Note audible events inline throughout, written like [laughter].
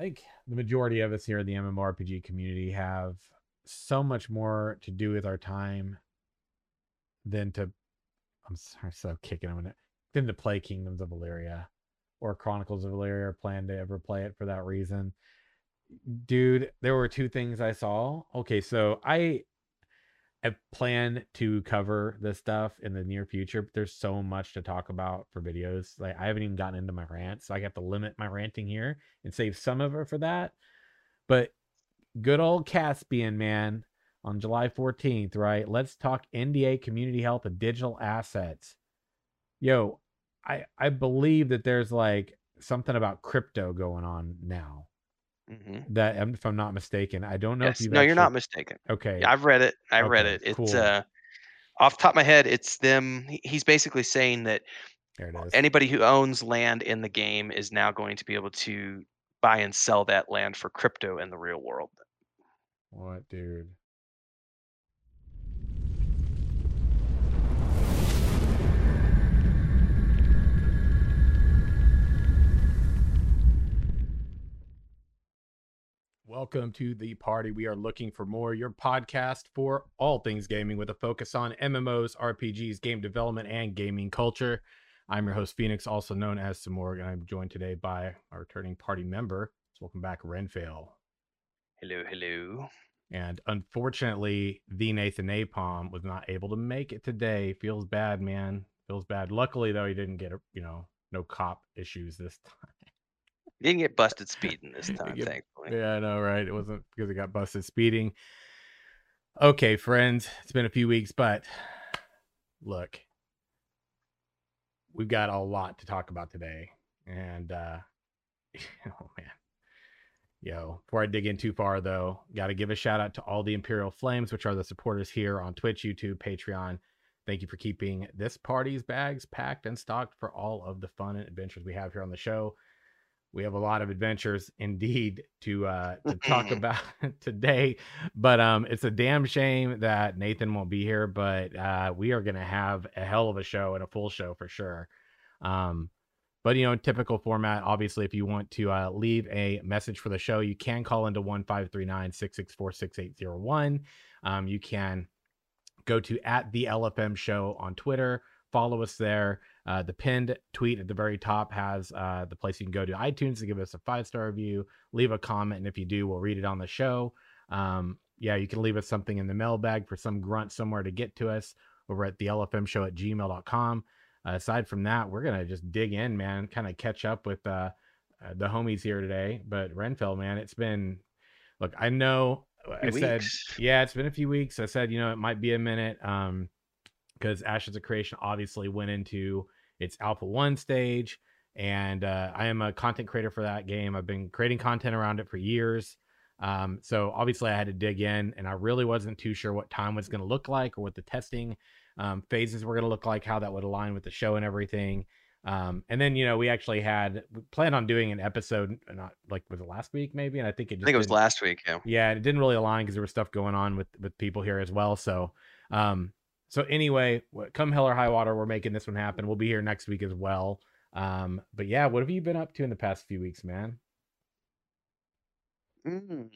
I think the majority of us here in the MMORPG community have so much more to do with our time than to. I'm sorry, so kicking them. Than to play Kingdoms of Elyria or Chronicles of Elyria or plan to ever play it for that reason. Dude, there were two things I saw. Okay, so I I plan to cover this stuff in the near future, but there's so much to talk about for videos. Like I haven't even gotten into my rant, so I have to limit my ranting here and save some of it for that. But good old Caspian man on July 14th, right? Let's talk NDA community health and digital assets. Yo, I I believe that there's like something about crypto going on now. Mm-hmm. That um, if I'm not mistaken, I don't know Yes. if you've No, you're not mistaken. okay. Yeah, I've read it. I read it. It's cool. uh off the top of my head, it's them. He's basically saying that There it is. anybody who owns land in the game is now going to be able to buy and sell that land for crypto in the real world. What, dude? Welcome to the party. We are looking for more, your podcast for all things gaming with a focus on MMOs, RPGs, game development, and gaming culture. I'm your host, Phoenix, also known as Samorg, and I'm joined today by our returning party member. So welcome back, Renfail. Hello, hello. And unfortunately, the Nathan Napalm was not able to make it today. Feels bad, man. Feels bad. Luckily, though, he didn't get, a, you know, no cop issues this [laughs] time. You didn't get busted speeding this [laughs] time, get- Yeah, I know, right? It wasn't because he got busted speeding. Okay, friends, it's been a few weeks, but look, we've got a lot to talk about today. And, uh, [laughs] oh man. Yo, before I dig in too far, though, got to give a shout out to all the Imperial Flames, which are the supporters here on Twitch, YouTube, Patreon. Thank you for keeping this party's bags packed and stocked for all of the fun and adventures we have here on the show. We have a lot of adventures indeed to uh to talk [laughs] about [laughs] today, but um it's a damn shame that Nathan won't be here, but uh we are gonna have a hell of a show and a full show for sure. Um but you know, typical format, obviously, if you want to uh, leave a message for the show, you can call into one five three nine six six four six eight zero one. Um, you can go to at the LFM show on Twitter, follow us there. Uh, the pinned tweet at the very top has uh, the place you can go to iTunes to give us a five star review, leave a comment, and if you do, we'll read it on the show. Um, yeah, you can leave us something in the mailbag for some grunt somewhere to get to us over at the LFM show at gmail.com. Uh, aside from that, we're gonna just dig in, man, kind of catch up with uh, uh, the homies here today. But Renfell, man, it's been look, I know I Few said yeah, it's been a few weeks. I said, you know, it might be a minute. Um, because Ashes of Creation obviously went into its alpha one stage. And uh, I am a content creator for that game. I've been creating content around it for years. Um, so obviously I had to dig in and I really wasn't too sure what time was going to look like or what the testing um, phases were going to look like, how that would align with the show and everything. Um, and then, you know, we actually had we planned on doing an episode, not like was it last week maybe? And I think it I think it was last week. Yeah. yeah, it didn't really align because there was stuff going on with with people here as well. So, um, so anyway, come hell or high water, we're making this one happen. We'll be here next week as well. Um, but yeah, what have you been up to in the past few weeks, man? Mm.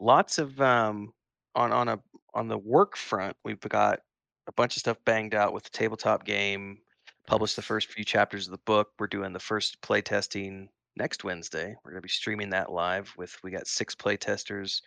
Lots of um on on a on the work front, we've got a bunch of stuff banged out with the tabletop game. Published the first few chapters of the book. We're doing the first play testing next Wednesday. We're gonna be streaming that live with we got six play testers.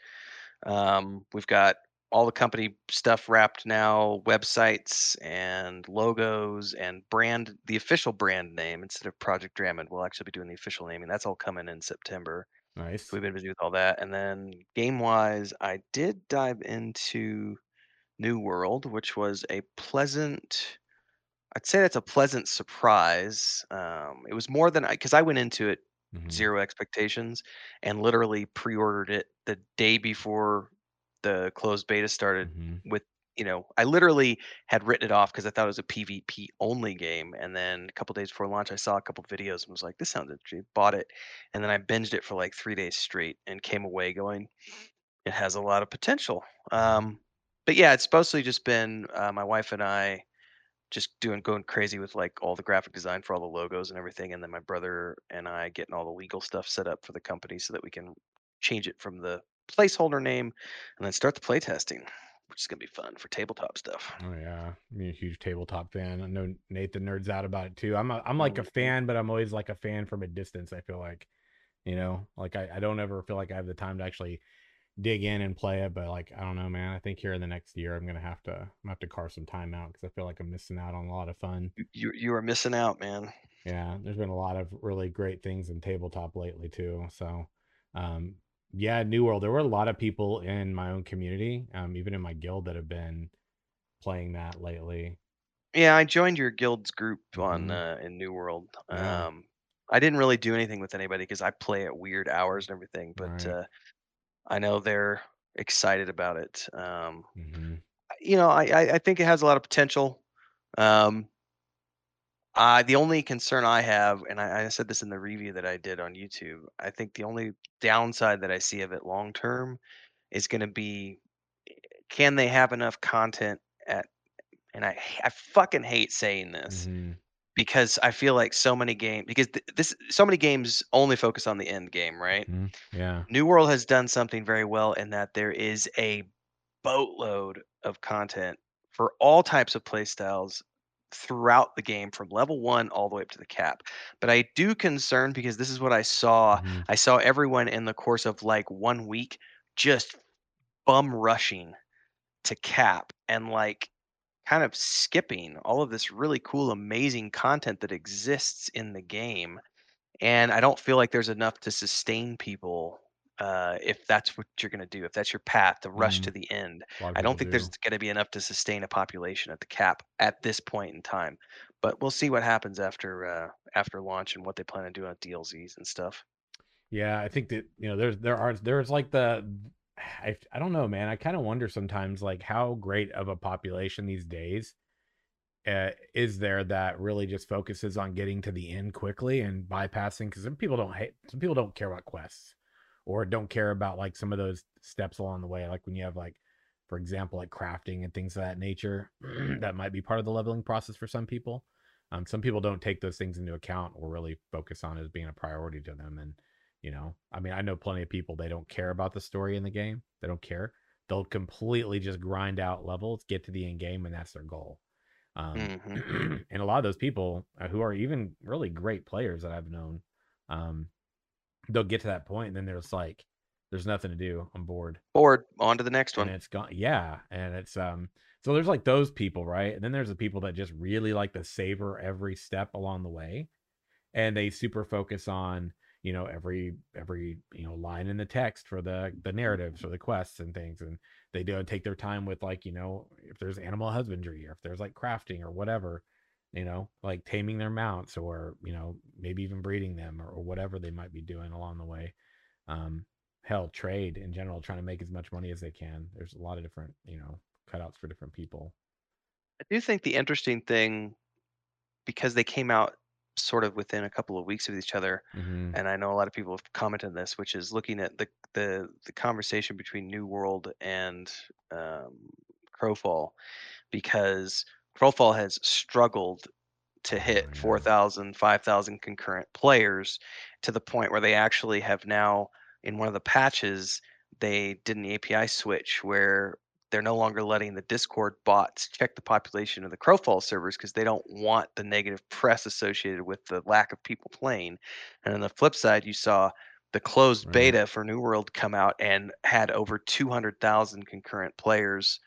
Um, we've got all the company stuff wrapped now, websites and logos and brand the official brand name instead of Project Dramond. We'll actually be doing the official naming. That's all coming in September. Nice. So we've been busy with all that. And then game wise, I did dive into New World, which was a pleasant I'd say that's a pleasant surprise. Um, it was more than I because I went into it Mhm. zero expectations and literally pre-ordered it the day before the closed beta started Mhm. with you know i literally had written it off because i thought it was a pvp only game and then a couple days before launch i saw a couple videos and was like this sounds interesting bought it and then i binged it for like three days straight and came away going it has a lot of potential um, but yeah it's mostly just been uh, my wife and i just doing going crazy with like all the graphic design for all the logos and everything, and then my brother and I getting all the legal stuff set up for the company so that we can change it from the placeholder name and then start the playtesting, which is gonna be fun for tabletop stuff. Oh yeah, I'm a huge tabletop fan. I know Nathan nerds out about it too. I'm a, I'm like a Mhm. fan, but I'm always like a fan from a distance. I feel like, you know, like I, I don't ever feel like I have the time to actually dig in and play it. But like I don't know, man. I think here in the next year, I'm gonna have to I'm gonna have to carve some time out because I feel like I'm missing out on a lot of fun. You you you are missing out, man. Yeah, there's been a lot of really great things in tabletop lately too. So, um, yeah, New World. There were a lot of people in my own community, um, even in my guild, that have been playing that lately. Yeah, I joined your guild's group on hmm uh, in New World. Yeah. Um, I didn't really do anything with anybody because I play at weird hours and everything, but Right. uh, I know they're excited about it. Um, Mhm. you know, I, I I think it has a lot of potential. Um, I the only concern I have, and I, I said this in the review that I did on YouTube, I think the only downside that I see of it long term is going to be can they have enough content at and I I fucking hate saying this Mhm. because I feel like so many games because th- this so many games only focus on the end game, right? Mhm. Yeah. New World has done something very well in that there is a boatload of content for all types of play styles throughout the game from level 1 all the way up to the cap. But I do concern because this is what I saw. Mhm. I saw everyone in the course of like 1 week just bum rushing to cap and like kind of skipping all of this really cool amazing content that exists in the game and I don't feel like there's enough to sustain people uh, if that's what you're going to do. If that's your path to rush to Mhm. the end, A lot of I don't think there's going to be enough to sustain a population at the cap at this point in time. But we'll see what happens after uh, after launch and what they plan to do on DLCs and stuff. Yeah, I think that you know there's there are there's like the I I don't know, man. I kind of wonder sometimes like how great of a population these days uh, is there that really just focuses on getting to the end quickly and bypassing because some people don't hate some people don't care about quests or don't care about like some of those steps along the way like when you have like for example like crafting and things of that nature [clears throat] that might be part of the leveling process for some people. Um, some people don't take those things into account or really focus on it as being a priority to them and you know i mean i know plenty of people they don't care about the story in the game they don't care. They'll completely just grind out levels get to the end game and that's their goal. Um, hmm [clears throat] and a lot of those people uh, who are even really great players that I've known, um, they'll get to that point and then there's like, there's nothing to do. I'm bored, bored on to the next and one. it's gone. Yeah, and it's um. So there's like those people, right? And then there's the people that just really like to savor every step along the way, and they super focus on you know every every you know line in the text for the the narratives or the quests and things and they do take their time with like you know if there's animal husbandry or if there's like crafting or whatever you know like taming their mounts or you know maybe even breeding them or, or whatever they might be doing along the way. Um hell trade in general trying to make as much money as they can. There's a lot of different you know cutouts for different people. I do think the interesting thing because they came out sort of within a couple of weeks of each other hmm and I know a lot of people have commented on this, which is looking at the the the conversation between New World and um, Crowfall, because Crowfall has struggled to oh hit yeah 4,000, 5,000 concurrent players to the point where they actually have now, in one of the patches, they did an API switch where they're no longer letting the Discord bots check the population of the Crowfall servers because they don't want the negative press associated with the lack of people playing. And on the flip side, you saw the closed oh, right beta for New World come out and had over 200,000 concurrent players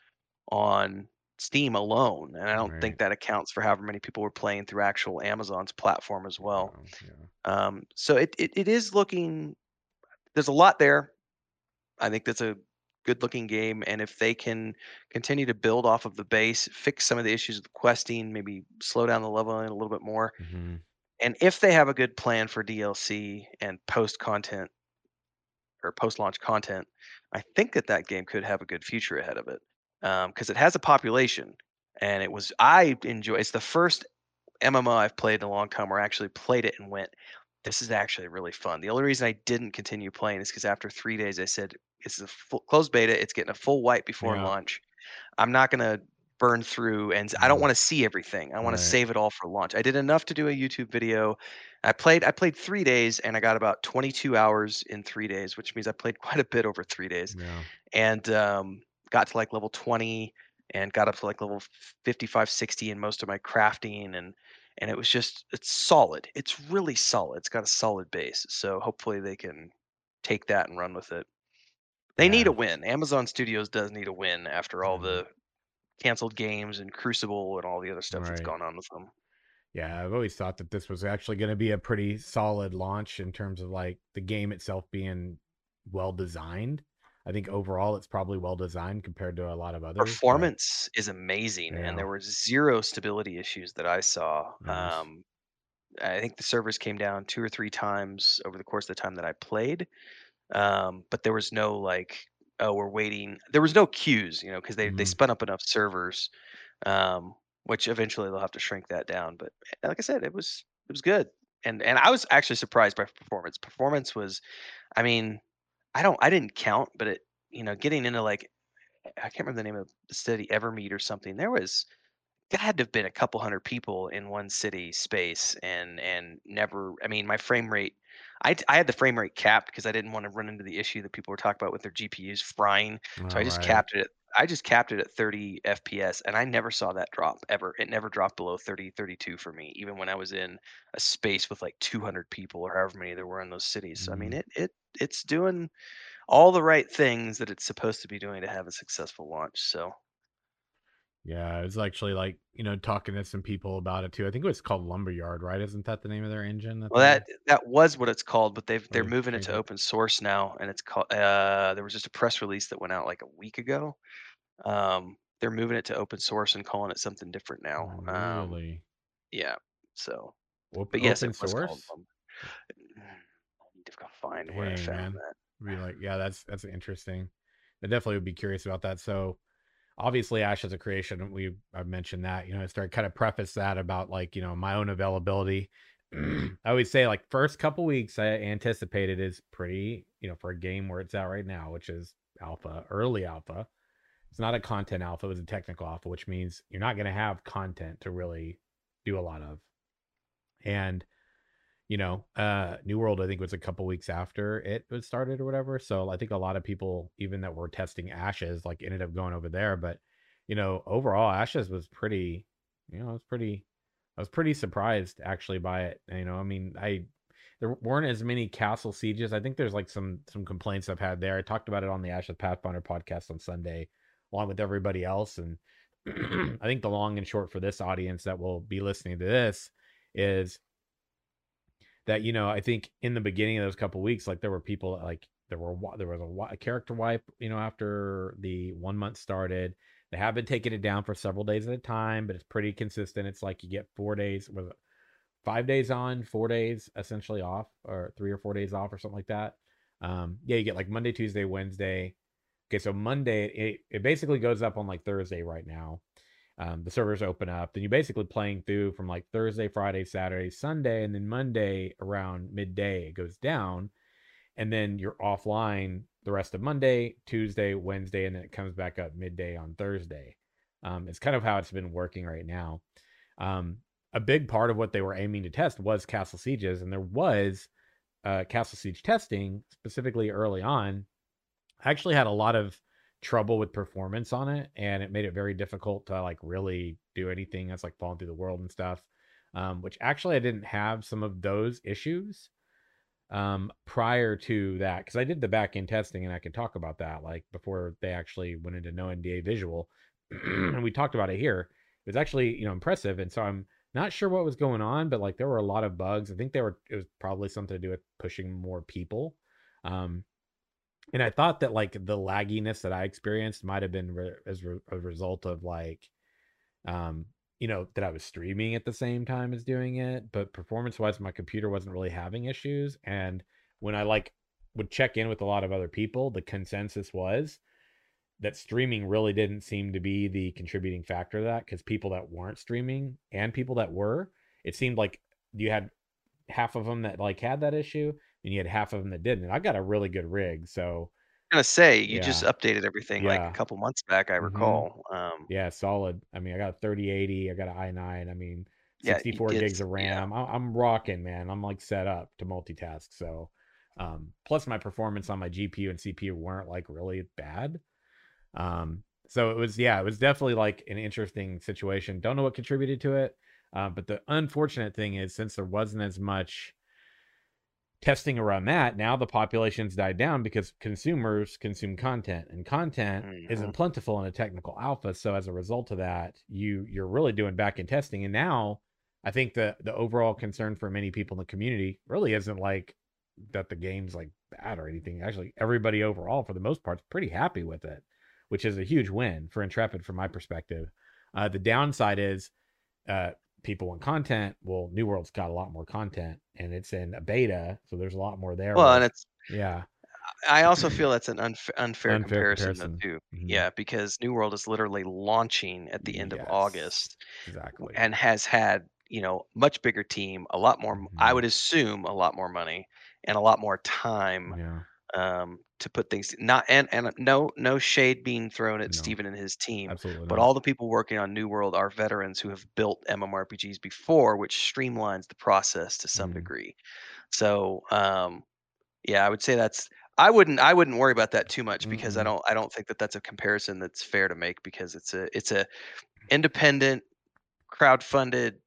on Steam alone, and I don't think that accounts for however many people were playing through actual Amazon's platform as well. wow yeah Um, so it, it it is looking. There's a lot there. I think that's a good looking game, and if they can continue to build off of the base, fix some of the issues with questing, maybe slow down the leveling a little bit more, hmm and if they have a good plan for DLC and post content or post launch content, I think that that game could have a good future ahead of it because it has a population, and it was I enjoy. It's the first MMO I've played in a long time where I actually played it and went, "This is actually really fun." The only reason I didn't continue playing is because after three days, I said, "It's a full, closed beta. It's getting a full wipe before yeah launch. I'm not gonna." burn through, and I don't Mm. want to see everything. I want to save it all for launch. I did enough to do a YouTube video. I played I played three days, and I got about 22 hours in three days, which means I played [laughs] quite a bit over three days, Yeah. and um, got to like level 20, and got up to like level 55, 60 in most of my crafting, and and it was just it's solid. It's really solid. It's got a solid base. So hopefully they can take that and run with it. They need a win. Amazon Studios does need a win after all Mhm. the canceled games and Crucible and all the other stuff that's gone on with them. Yeah, I've always thought that this was actually going to be a pretty solid launch in terms of like the game itself being well designed. I think overall it's probably well designed compared to a lot of others. But Performance is amazing, and there were zero stability issues that I saw. nice. Um, I think the servers came down two or three times over the course of the time that I played, um, but there was no like, oh, we're waiting. There was no queues, you know, because they they hmm spun up enough servers, um, which eventually they'll have to shrink that down. But eh, like I said, it was it was good, and and I was actually surprised by performance. Performance was, I mean, I don't I didn't count, but it you know getting into like I can't remember the name of the city, Evermeet or something. There was it had to have been a couple hundred people in one city space and and never i mean my frame rate i i had the frame rate capped because i didn't want to run into the issue that people were talking about with their gpus frying so i just right. capped it i just capped it at 30 fps and i never saw that drop ever it never dropped below 30 32 for me even when i was in a space with like 200 people or however many there were in those cities so i mean Mhm. it it it's doing all the right things that it's supposed to be doing to have a successful launch so Yeah, I was actually like, you know, talking to some people about it too. I think it was called Lumberyard, right? Isn't that the name of their engine that Well, that that was what it's called, but they've they're moving it to open source now, and it's called. Uh, there was just a press release that went out like a week ago. Um, they're moving it to open source and calling it something different now. Um, Really? yeah. So, but yes, it was called. source? Um, I need to go find where I Dang, found man. that. Be like, yeah, that's that's interesting. I definitely would be curious about that. So obviously Ashes of Creation, we I've mentioned that, you know, I started kind of preface that about like, you know, my own availability. [clears throat] I always say like first couple weeks I anticipated is pretty, you know, for a game where it's out right now, which is alpha, early alpha. It's not a content alpha, it was a technical alpha, which means you're not going to have content to really do a lot of. And you know, uh New World I think was a couple weeks after it was started or whatever. So I think a lot of people even that were testing Ashes like ended up going over there, but you know, overall Ashes was pretty, you know, it was pretty I was pretty surprised actually by it. You know, I mean, I there weren't as many castle sieges. I think there's like some some complaints I've had there. I talked about it on the Ashes Pathfinder podcast on Sunday along with everybody else and [clears throat] I think the long and short for this audience that will be listening to this is that you know I think in the beginning of those couple weeks, like there were people that, like there were there was a, a character wipe, you know, after the one month started. They have been taking it down for several days at a time, but it's pretty consistent. It's like you get four days, it five days on, four days essentially off, or three or four days off, or something like that. Um, yeah, you get like Monday, Tuesday, Wednesday. Okay, so Monday it, it basically goes up on like Thursday right now um, the servers open up then you're basically playing through from like thursday friday saturday sunday and then monday around midday it goes down and then you're offline the rest of monday tuesday wednesday and then it comes back up midday on thursday. Um, it's kind of how it's been working right now. Um, a big part of what they were aiming to test was castle sieges and there was uh, castle siege testing specifically early on. I actually had a lot of trouble with performance on it, and it made it very difficult to like really do anything that's like falling through the world and stuff. Um, which actually I didn't have some of those issues um prior to that because I did the back end testing and I can talk about that like before they actually went into no NDA visual [clears throat] and we talked about it here. It was actually you know impressive, and so I'm not sure what was going on, but like there were a lot of bugs. I think they were it was probably something to do with pushing more people. Um, and I thought that like the lagginess that I experienced might have been re- as re- a result of like, um, you know, that I was streaming at the same time as doing it, but performance wise, my computer wasn't really having issues. And when I like would check in with a lot of other people, the consensus was that streaming really didn't seem to be the contributing factor to that because people that weren't streaming and people that were, it seemed like you had half of them that like had that issue and you had half of them that didn't. And I got a really good rig, so gonna say, you just updated everything, like, a couple months back, I Mhm. recall, um Yeah, solid. I mean, I got a 3080, I got an i9, I mean, Yeah, 64 gigs of. RAM. I I'm rocking, man. I'm, like, set up to multitask, so, um, plus my performance on my GPU and CPU weren't, like, really bad. Um, so it was yeah, it was definitely, like, an interesting situation. Don't know what contributed to it, uh, but the unfortunate thing is since there wasn't as much testing around that, now the population's died down because consumers consume content and content isn't Mhm. plentiful in a technical alpha. So as a result of that, you you're really doing back-end testing. And now I think the the overall concern for many people in the community really isn't like that the game's like bad or anything. Actually, everybody overall for the most part is pretty happy with it, which is a huge win for Intrepid from my perspective. Uh, the downside is uh, people want content. Well, New World's got a lot more content and it's in a beta, so there's a lot more there Well, and it's yeah. I also feel that's an unf unfair Unfair comparison though comparison. too. Mhm. Yeah, because New World is literally launching at the end of August Exactly. and has had, you know, much bigger team, a lot more m I would assume a lot more money and a lot more time, Yeah. Um, to put things not and and no no shade being thrown at No. Steven and his team, Absolutely but not. all the people working on New World are veterans who have built MMORPGs before, which streamlines the process to some Mhm. degree. So, um, yeah, I would say that's I wouldn't I wouldn't worry about that too much because I Mm-mm. don't I don't think that that's a comparison that's fair to make because it's a it's a independent, crowd-funded,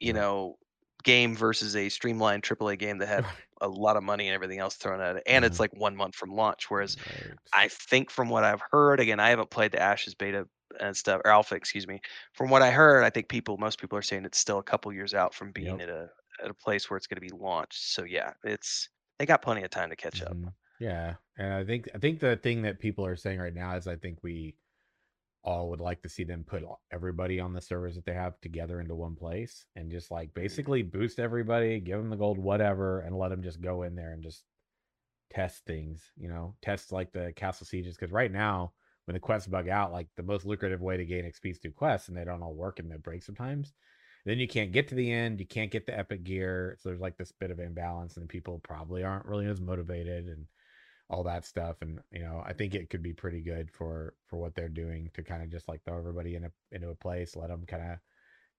you know, game versus a streamlined AAA game that had a lot of money and everything else thrown at it, and it's, like, 1 month from launch, whereas Right. I think from what I've heard again, I haven't played the Ashes beta and stuff or alpha, excuse me. From what I heard, I think people most people are saying it's still a couple years out from being Yep. at a at a place where it's gonna be launched. So, yeah, it's they got plenty of time to catch up. Mhm. Yeah, and I think I think the thing that people are saying right now is I think we all would like to see them put everybody on the servers that they have together into one place and just, like, Mm. basically boost everybody, give them the gold, whatever, and let them just go in there and just test things, you know? Test, like, the castle sieges. Cause right now, when the quests bug out, like, the most lucrative way to gain XP is through quests, and they don't all work and they break sometimes. Then you can't get to the end, you can't get the epic gear, so there's, like, this bit of imbalance, and people probably aren't really as motivated and all that stuff, and, you know, I think it could be pretty good for for what they're doing to kinda just, like, throw everybody in a into a place, let them kinda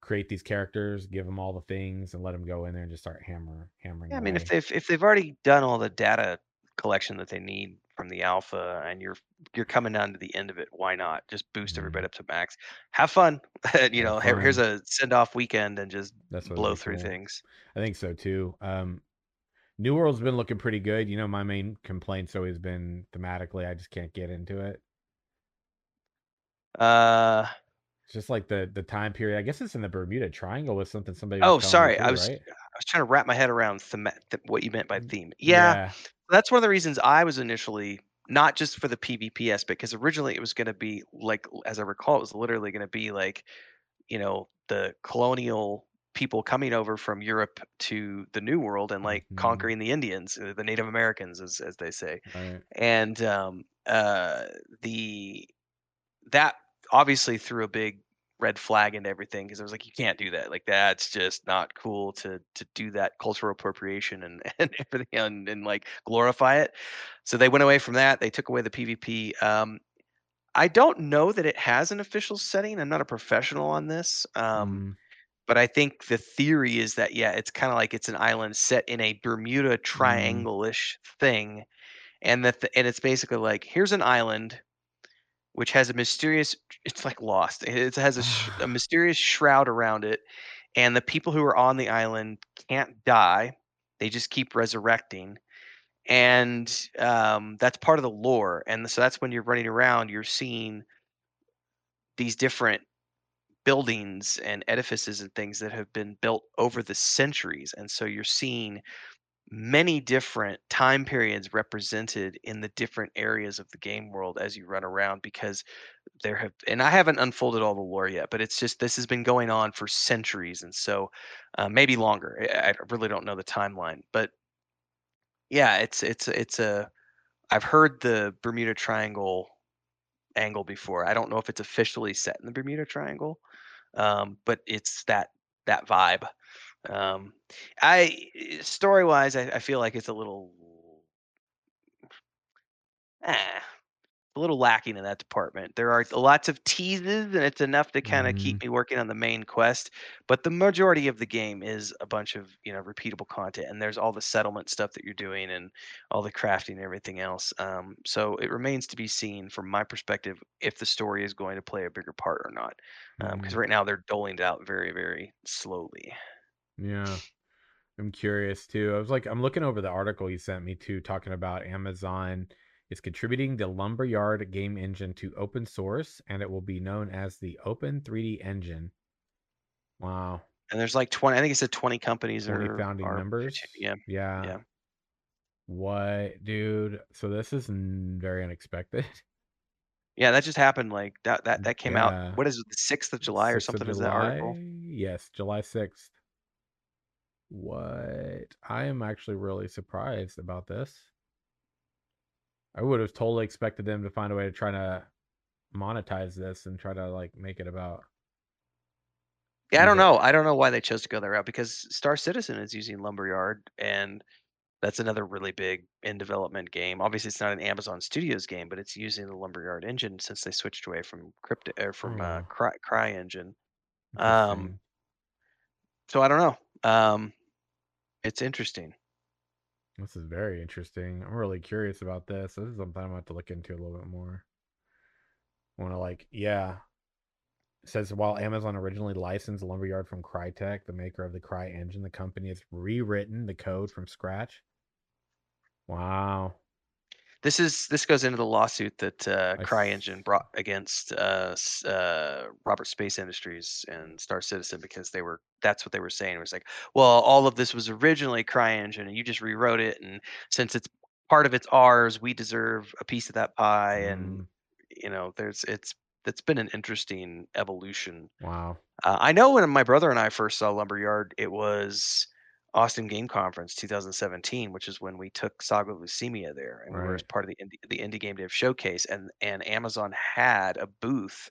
create these characters, give them all the things, and let them go in there and just start hammer hammering Yeah, I mean, if they've if they've already done all the data collection that they need from the alpha and you're you're coming down to the end of it, why not? Just boost everybody Mhm. up to max. Have fun. [laughs] You know, here here's a send-off weekend and just That's blow through cool. things. I think so too. Um, New World's been looking pretty good. You know, my main complaint's always been thematically, I just can't get into it. Uh It's just like the the time period. I guess it's in the Bermuda Triangle with something somebody Oh, sorry. I was right? I was trying to wrap my head around thema th what you meant by theme. Yeah, yeah. that's one of the reasons I was initially not just for the PvP aspect, 'cause originally it was gonna be, like, as I recall, it was literally gonna be, like, you know, the colonial people coming over from Europe to the New World and, like, Mhm. conquering the Indians, uh, the Native Americans, as as they say. Right. And, um, uh, the that obviously threw a big red flag into everything because I was like, "You can't do that." Like, that's just not cool to to do that cultural appropriation and [laughs] and everything and and, like, glorify it. So they went away from that, they took away the PvP. Um, I don't know that it has an official setting, I'm not a professional on this, um, Mhm. But I think the theory is that, yeah, it's kinda like it's an island set in a Bermuda Mm. Triangle-ish thing, and that the and it's basically like, here's an island which has a mysterious it's like Lost. It has a sh a [sighs] mysterious shroud around it, and the people who are on the island can't die, they just keep resurrecting, and, um, that's part of the lore, and so that's when you're running around, you're seeing these different buildings and edifices and things that have been built over the centuries, and so you're seeing many different time periods represented in the different areas of the game world as you run around because there have and I haven't unfolded all the lore yet, but it's just this has been going on for centuries, and so, uh, maybe longer. I I really don't know the timeline, but yeah, it's it's it's a I've heard the Bermuda Triangle angle before. I don't know if it's officially set in the Bermuda Triangle, um, but it's that that vibe. Um, I story-wise, I I feel like it's a little eh, a little lacking in that department. There are lots of teases, and it's enough to kind of Mhm. keep me working on the main quest. But the majority of the game is a bunch of you know repeatable content, and there's all the settlement stuff that you're doing, and all the crafting and everything else. Um, so it remains to be seen, from my perspective, if the story is going to play a bigger part or not. Because Mm, right now they're doling it out very, very slowly. yeah. I'm curious too. I was like, I'm looking over the article you sent me to talking about Amazon is contributing the Lumberyard game engine to open source and it will be known as the Open 3D Engine. Wow. And there's like 20, I think it said 20 companies 20 are founding are members. yeah, Yeah. yeah. What, dude? So this is very unexpected. Yeah, that just happened like that that that came out. What is it? The 6th of July or 6th of something is that article? Yes, July 6th. What? I am actually really surprised about this. I would have totally expected them to find a way to try to monetize this and try to like make it about Yeah, I don't know. I don't know why they chose to go that route because Star Citizen is using Lumberyard, and that's another really big in development game. Obviously, it's not an Amazon Studios game, but it's using the Lumberyard engine since they switched away from Crypto or from uh, Oh, Cry, CryEngine. Um, so I don't know. Um, it's interesting. This is very interesting. I'm really curious about this. This is something I'm going to to look into a little bit more. I want to like, yeah. It says while Amazon originally licensed Lumberyard from Crytek, the maker of the CryEngine, the company has rewritten the code from scratch. Wow. This is this goes into the lawsuit that uh, I CryEngine brought against uh, uh, Roberts Space Industries and Star Citizen because they were that's what they were saying. It was like, well, all of this was originally CryEngine, and you just rewrote it, and since it's part of it's ours, we deserve a piece of that pie. And mm, you know, there's it's it's been an interesting evolution. wow. Uh, I know when my brother and I first saw Lumberyard, it was Austin Game Conference 2017, which is when we took Saga of Lucimia there, and we were as part of the indie, the indie game dev showcase, and and Amazon had a booth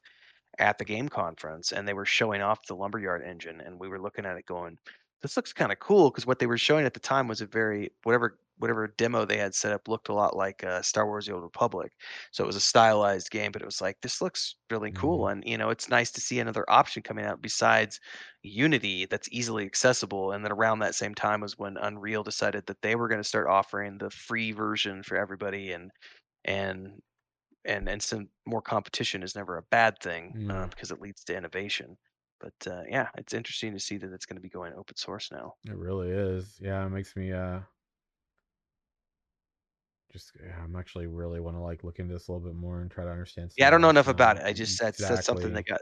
at the game conference, and they were showing off the Lumberyard engine, and we were looking at it going, "This looks kind of cool," because what they were showing at the time was a very whatever whatever demo they had set up looked a lot like uh, Star Wars: The Old Republic, so it was a stylized game, but it was like this looks really cool, Mm, and you know it's nice to see another option coming out besides Unity that's easily accessible. And then around that same time was when Unreal decided that they were going to start offering the free version for everybody, and and and and some more competition is never a bad thing uh, because it leads to innovation. But uh, yeah, it's interesting to see that it's going to be going open source now. it really is. Yeah, it makes me uh just I'm actually really want to like look into this a little bit more and try to understand Yeah, I don't know enough about it. I just that's that's something that got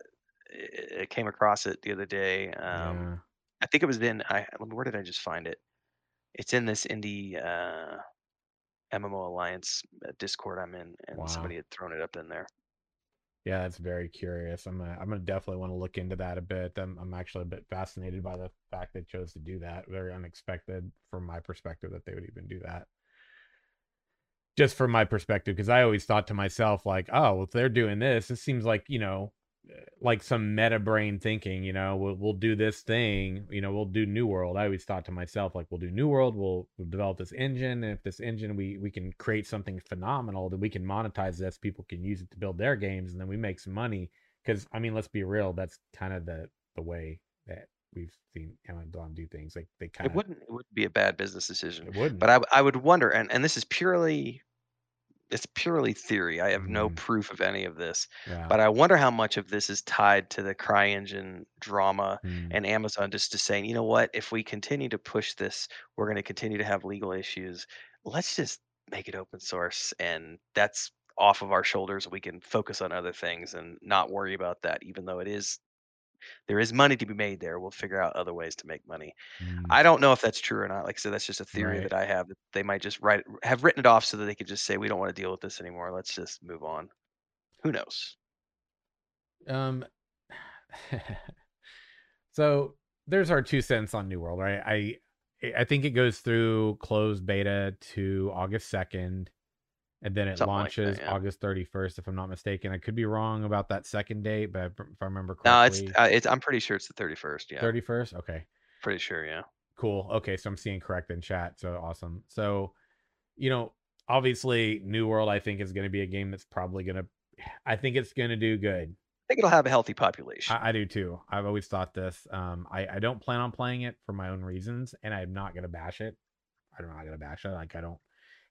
I I came across it the other day. Um, Yeah. I think it was in I where did I just find it? It's in this indie uh, MMO Alliance uh, Discord I'm in, and Wow. somebody had thrown it up in there. Yeah, that's very curious. I'm gonna, I'm gonna definitely want to look into that a bit. I'm, I'm actually a bit fascinated by the fact they chose to do that. Very unexpected from my perspective that they would even do that. Just from my perspective, because I always thought to myself, like, oh, well, if they're doing this, this seems like, you know, like some meta brain thinking, you know, we'll, we'll do this thing, you know, we'll do New World. I always thought to myself, like, we'll do New World, we'll, we'll develop this engine. And if this engine, we, we can create something phenomenal, that we can monetize this. People can use it to build their games and then we make some money. Cause I mean, let's be real, that's kind of the, the way that we've seen Amazon do things. Like they kind It of, wouldn't it wouldn't be a bad business decision, it wouldn't. But I I would wonder, and and this is purely it's purely theory. I have no Mm, proof of any of this, yeah. but I wonder how much of this is tied to the CryEngine drama Mm, and Amazon just to saying, you know what, if we continue to push this, we're going to continue to have legal issues. Let's just make it open source, and that's off of our shoulders. We can focus on other things and not worry about that, even though it is there is money to be made there. We'll figure out other ways to make money. mm, I don't know if that's true or not. Like I said, that's just a theory right. that I have that they might just write have written it off so that they could just say we don't want to deal with this anymore. Let's just move on. Who knows? Um, [sighs] so there's our two cents on New World, right? I I think it goes through closed beta to August 2nd, and then it Something like that. launches Yeah. August 31st, if I'm not mistaken. I could be wrong about that second date, but if I remember No, it's correctly, uh, it's. I'm pretty sure it's the 31st. Yeah, 31st. Okay, pretty sure. Yeah. cool. Okay, so I'm seeing correct in chat. So awesome. So, you know, obviously, New World, I think, is gonna be a game that's probably gonna [sighs] I think it's gonna do good. I think it'll have a healthy population. I, I do too. I've always thought this. Um, I, I don't plan on playing it for my own reasons, and I'm not gonna bash it. I'm not gonna bash it. Like I don't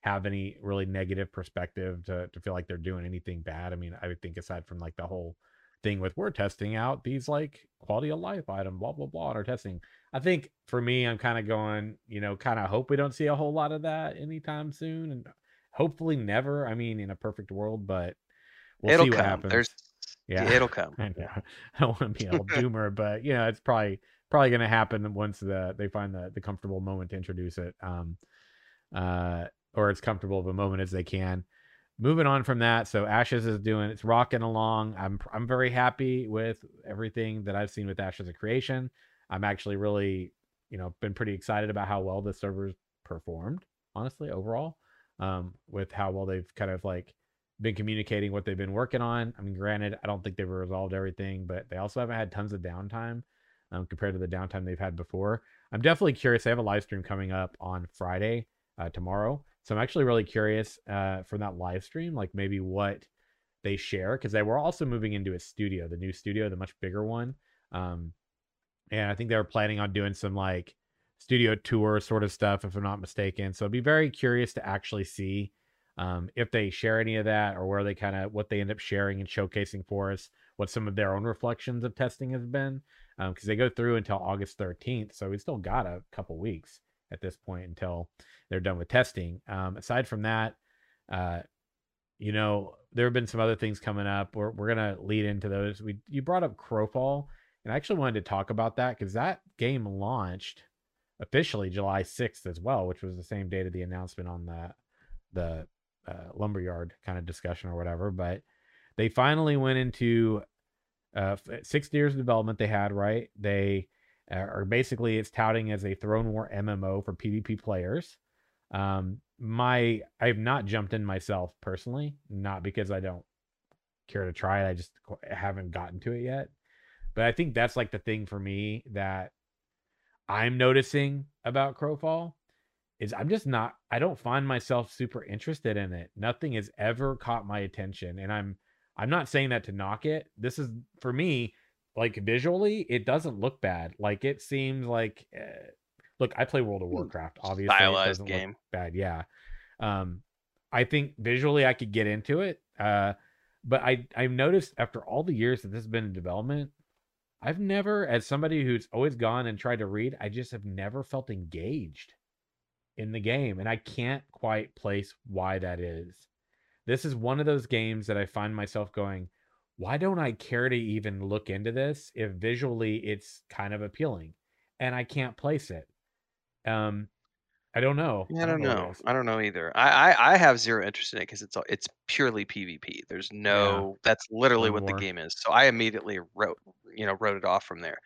have any really negative perspective to to feel like they're doing anything bad. I mean, I would think aside from like the whole thing with we're testing out these like quality of life item, blah blah blah, in our testing. I think for me, I'm kind of going, you know, kind of hope we don't see a whole lot of that anytime soon, and hopefully never. I mean, in a perfect world, but we'll it'll see what come. happens. There's yeah, it'll come. [laughs] I know. I don't want to be a [laughs] doomer, but you know, it's probably probably going to happen once the they find the the comfortable moment to introduce it, um, uh, or as comfortable of a moment as they can. Moving on from that, so Ashes is doing it's rocking along. I'm I'm very happy with everything that I've seen with Ashes of Creation. I'm actually really, you know, been pretty excited about how well the servers performed, honestly, overall, um, with how well they've kind of like been communicating what they've been working on. I mean, granted, I don't think they've resolved everything, but they also haven't had tons of downtime um, compared to the downtime they've had before. I'm definitely curious. They have a live stream coming up on Friday, uh, tomorrow. So I'm actually really curious uh, from that live stream, like maybe what they share, because they were also moving into a studio, the new studio, the much bigger one. Um, and I think they were planning on doing some like studio tour sort of stuff, if I'm not mistaken. So I'd be very curious to actually see um, if they share any of that or where they kind of what they end up sharing and showcasing for us, what some of their own reflections of testing has been, because um, they go through until August 13th. So we still got a couple weeks at this point until they're done with testing. Um, aside from that, uh, you know, there have been some other things coming up. We're we're gonna lead into those. We you brought up Crowfall, and I actually wanted to talk about that because that game launched officially July 6th as well, which was the same date of the announcement on the the uh, lumberyard kind of discussion or whatever. But they finally went into uh, six years of development. They had right. They uh, are basically it's touting as a Throne War MMO for PvP players. Um, my I've not jumped in myself personally, not because I don't care to try it. I just haven't gotten to it yet. But I think that's like the thing for me that I'm noticing about Crowfall is I'm just not I don't find myself super interested in it. Nothing has ever caught my attention and I'm I'm not saying that to knock it. This is for me like visually it doesn't look bad. Like it seems like uh, look, I play World of Hmm. Warcraft. Obviously, it doesn't look game. bad. Yeah. Um I think visually I could get into it. Uh but I I've noticed after all the years that this has been in development, I've never, as somebody who's always gone and tried to read, I just have never felt engaged in the game. And I can't quite place why that is. This is one of those games that I find myself going, why don't I care to even look into this if visually it's kind of appealing? And I can't place it. Um, I don't know. Yeah, I don't what it know. is. I don't know either. I I, I have zero interest in it because it's all- it's purely PvP. There's no that's literally Clone what the game is. So I immediately wrote you know wrote it off from there.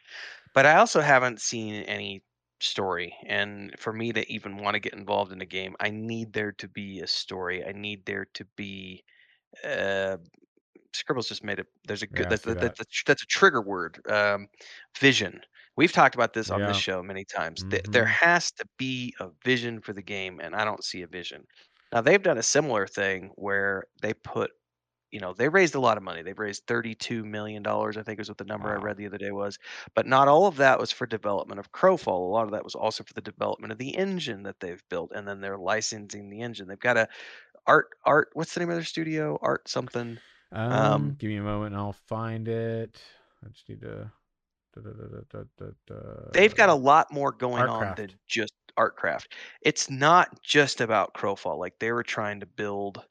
But I also haven't seen any story, and for me to even want to get involved in a game, I need there to be a story. I need there to be. Uh, Scribbles just made it. There's a good. I That's that, that. that's a, that's a trigger word. Um, vision. We've talked about this on this Yeah. show many times. Th- There has to be a vision for the game, and I don't see a vision. Now they've done a similar thing where they put, you know, they raised a lot of money. They've raised thirty-two million dollars, I think is what the number I read the other day was. But not all of that was for development of Crowfall. A lot of that was also for the development of the engine that they've built, and then they're licensing the engine. They've got a art art. What's the name of their studio? Art something. Um, Um, give me a moment and I'll find it. I just need to. da, da, da, they've got a lot more going on than just artcraft. It's not just about Crowfall. Like they were trying to build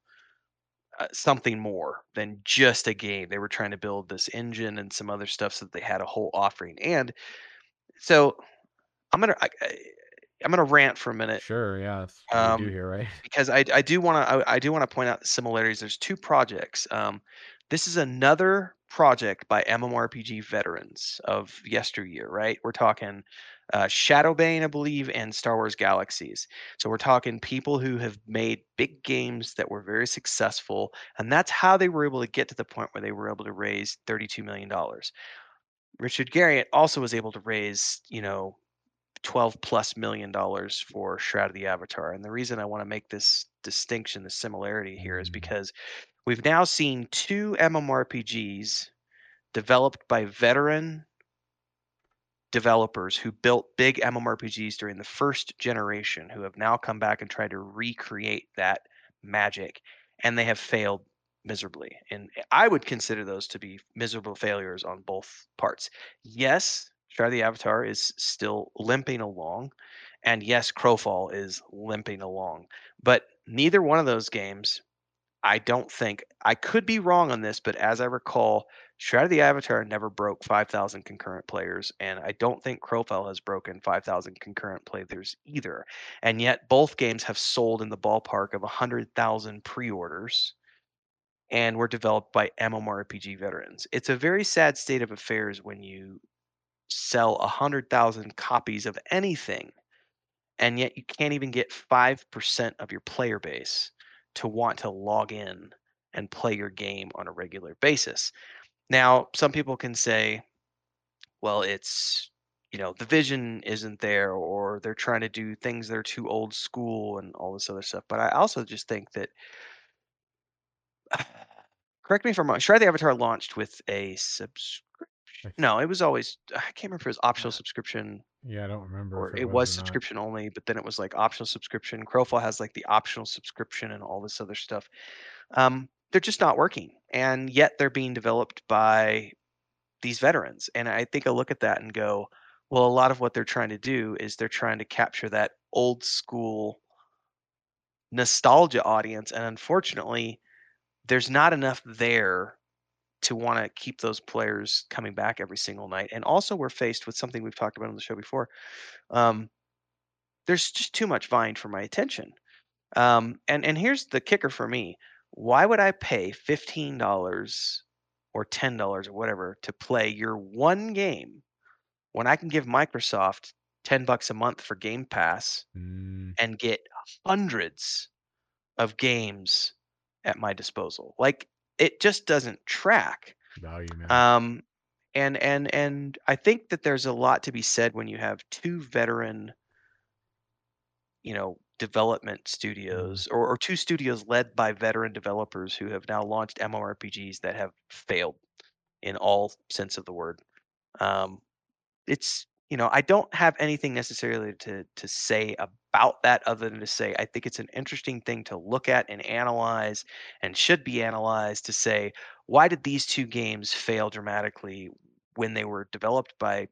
uh, something more than just a game. They were trying to build this engine and some other stuff so that they had a whole offering. And so I'm gonna I, I- I'm gonna rant for a minute Sure, yeah, that's what we do um, here, right? [laughs] because I, I do want to I, I do want to point out the similarities. There's two projects. Um, this is another project by MMORPG veterans of yesteryear, right? We're talking uh, Shadowbane, I believe, and Star Wars Galaxies. So we're talking people who have made big games that were very successful, and that's how they were able to get to the point where they were able to raise $32 million. Richard Garriott also was able to raise, you know, 12 plus million dollars for Shroud of the Avatar. And the reason I want to make this distinction, the similarity here is Mm. because we've now seen two MMORPGs developed by veteran developers who built big MMORPGs during the first generation who have now come back and tried to recreate that magic and they have failed miserably. And I would consider those to be miserable failures on both parts. Yes, Of the Avatar is still limping along. And yes, Crowfall is limping along. But neither one of those games, I don't think, I could be wrong on this, but as I recall, Shroud the Avatar never broke 5,000 concurrent players, and I don't think Crowfall has broken 5,000 concurrent players either. And yet, both games have sold in the ballpark of 100,000 pre orders and were developed by MMORPG veterans. It's a very sad state of affairs when you sell 100,000 copies of anything, and yet you can't even get 5% of your player base to want to log in and play your game on a regular basis. Now, some people can say, well, it's, you know, the vision isn't there or they're trying to do things that are too old school and all this other stuff. But I also just think that, [sighs] correct me if I'm wrong, Shroud the Avatar launched with a subscription. No, it was always, I can't remember if it was optional subscription Yeah, I don't remember. or if it was, was or not. subscription only, but then it was like optional subscription. Crowfall has like the optional subscription and all this other stuff. Um, they're just not working, and yet they're being developed by these veterans. And I think I look at that and go, well, a lot of what they're trying to do is they're trying to capture that old school nostalgia audience, and unfortunately, there's not enough there to want to keep those players coming back every single night. And also, we're faced with something we've talked about on the show before. Um, there's just too much vying for my attention. Um, and and here's the kicker for me: Why would I pay fifteen dollars or ten dollars or whatever to play your one game when I can give Microsoft ten bucks a month for Game Pass Mm, and get hundreds of games at my disposal? Like it just doesn't track. value, man. Um, and and and I think that there's a lot to be said when you have two veteran, you know, development studios or, or two studios led by veteran developers who have now launched MMORPGs that have failed in all sense of the word. Um, it's you know I don't have anything necessarily to to say about that other than to say I think it's an interesting thing to look at and analyze and should be analyzed to say why did these two games fail dramatically when they were developed by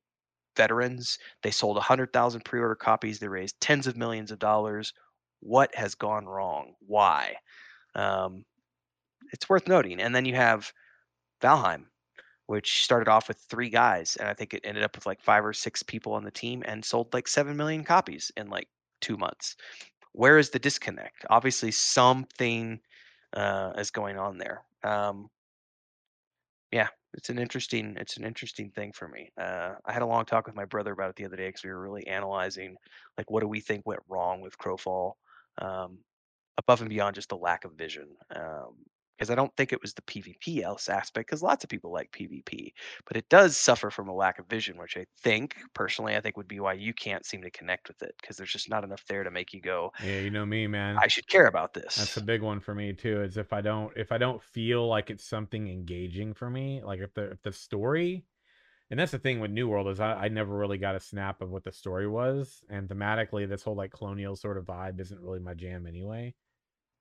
veterans? They sold 100,000 pre-order copies they raised tens of millions of dollars. What has gone wrong? Why? Um, it's worth noting. And then you have Valheim which started off with three guys, and I think it ended up with like five or six people on the team and sold like seven million copies in like two months. Where is the disconnect? Obviously, something uh, is going on there. Um, yeah, it's an interesting it's an interesting thing for me. Uh, I had a long talk with my brother about it the other day because we were really analyzing like what do we think went wrong with Crowfall, um, above and beyond just the lack of vision. Um, because I don't think it was the PvP else aspect, because lots of people like PvP, but it does suffer from a lack of vision, which I think personally I think would be why you can't seem to connect with it, because there's just not enough there to make you go, yeah, you know me, man. I should care about this. That's a big one for me too. Is if I don't if I don't feel like it's something engaging for me, like if the if the story, and that's the thing with New World is I, I never really got a snap of what the story was, and thematically this whole like colonial sort of vibe isn't really my jam anyway.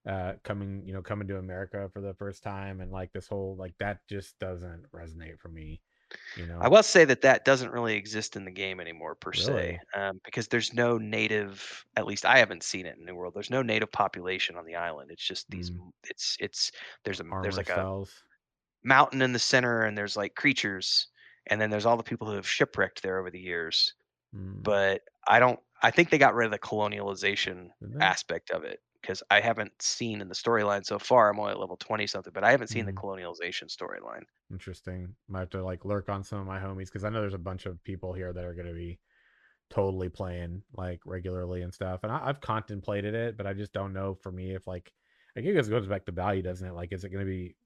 Uh, coming you know coming to America for the first time and like this whole like that just doesn't resonate for me. You know, I will say that that doesn't really exist in the game anymore per Really? se, um, because there's no native. At least I haven't seen it in New World. There's no native population on the island. It's just these. Mm. It's it's there's a armor there's like a mountain in the center, and there's like creatures, and then there's all the people who have shipwrecked there over the years. Mm, But I don't. I think they got rid of the colonialization aspect of it because I haven't seen in the storyline so far. I'm only at level twenty something, but I haven't seen the Mhm. colonialization storyline. Interesting. Might have to like lurk on some of my homies because I know there's a bunch of people here that are going to be totally playing like regularly and stuff. And I, I've contemplated it, but I just don't know for me if like I guess it goes back to value, doesn't it? Like, is it going to be?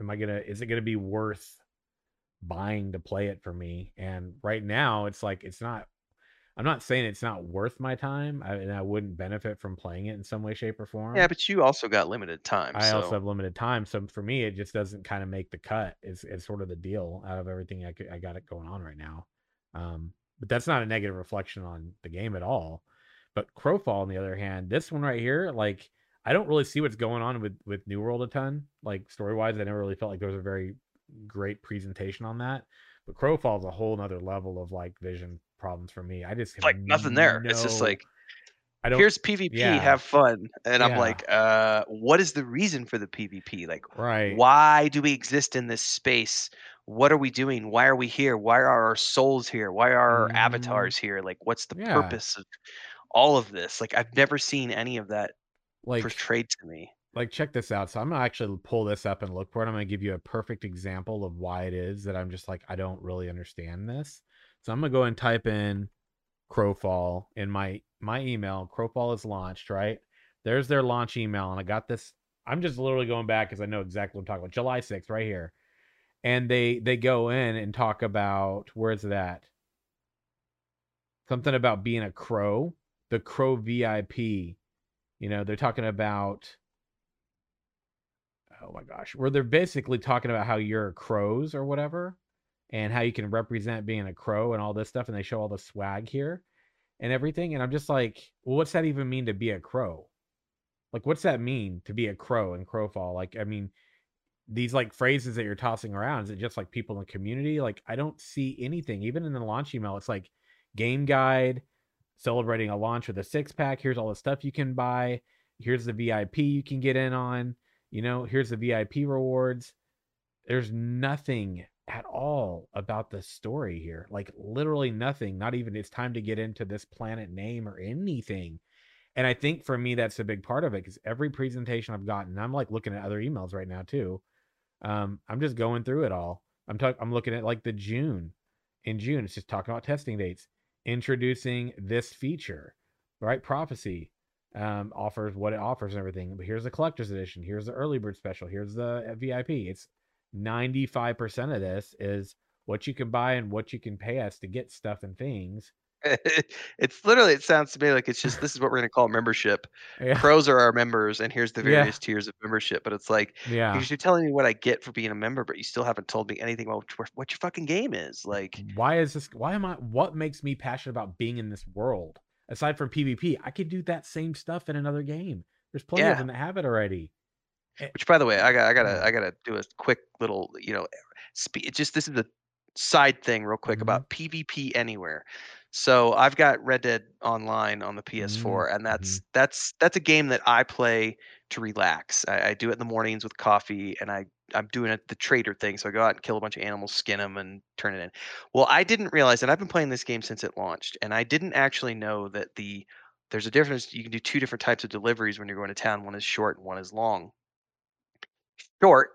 Am I gonna? Is it going to be worth buying to play it for me? And right now, it's like it's not. I'm not saying it's not worth my time, I, and I wouldn't benefit from playing it in some way, shape, or form. Yeah, but you also got limited time. I so. also have limited time, so for me, it just doesn't kind of make the cut. It's it's sort of the deal out of everything I, could, I got it going on right now. Um, but that's not a negative reflection on the game at all. But Crowfall, on the other hand, this one right here, like I don't really see what's going on with with New World a ton. Like story wise, I never really felt like there was a very great presentation on that. But Crowfall is a whole nother level of like vision problems for me. I just have like nothing there. It's just like I don't here's PvP, yeah. have fun. And I'm like, uh, what is the reason for the PvP? Like, right. why do we exist in this space? What are we doing? Why are we here? Why are our souls here? Why are our Mhm. avatars here? Like, what's the Yeah. purpose of all of this? Like, I've never seen any of that Like portrayed to me. like check this out. So I'm gonna actually pull this up and look for it. I'm gonna give you a perfect example of why it is that I'm just like I don't really understand this. So I'm gonna go and type in Crowfall in my my email. Crowfall is launched, right? There's their launch email, and I got this. I'm just literally going back because I know exactly what I'm talking about. July 6th, right here. And they they go in and talk about where's that? Something about being a crow, the crow VIP. You know, they're talking about oh my gosh, where they're basically talking about how you're crows or whatever, and how you can represent being a crow and all this stuff, and they show all the swag here and everything, and I'm just like, well, what's that even mean to be a crow? Like, what's that mean to be a crow in Crowfall? Like, I mean, these like phrases that you're tossing around, is it just like people in the community? Like, I don't see anything. Even in the launch email, it's like game guide, celebrating a launch with a six pack. Here's all the stuff you can buy. Here's the VIP you can get in on. You know, here's the VIP rewards. There's nothing at all about the story here. Like literally nothing. Not even it's time to get into this planet name or anything. And I think for me that's a big part of it because every presentation I've gotten, I'm like looking at other emails right now too. Um, I'm just going through it all. I'm talking. I'm looking at like the June. In June, it's just talking about testing dates, introducing this feature, right? Prophecy um, offers what it offers and everything. But here's the collector's edition. Here's the early bird special. Here's the VIP. It's 95% of this is what you can buy and what you can pay us to get stuff and things. [laughs] it's literally, it sounds to me like it's just this is what we're going to call membership. Yeah. Crows are our members, and here's the Yeah. various tiers of membership. But it's like, Yeah. you're telling me what I get for being a member, but you still haven't told me anything about what- what your fucking game is. Like, Why is this? Why am I? What makes me passionate about being in this world? Aside from PvP, I could do that same stuff in another game. There's plenty Yeah. of them that have it already. Which by the way, I got, I gotta, I gotta do a quick little, you know, spe- just this is a side thing real quick Mhm. about PvP anywhere. So I've got Red Dead Online on the Mm-hmm. PS4, and that's that's that's a game that I play to relax. I, I do it in the mornings with coffee, and I I'm doing it the trader thing. So I go out and kill a bunch of animals, skin them, and turn it in. Well, I didn't realize, and I've been playing this game since it launched, and I didn't actually know that the there's a difference. You can do two different types of deliveries when you're going to town. One is short and one is long. Short,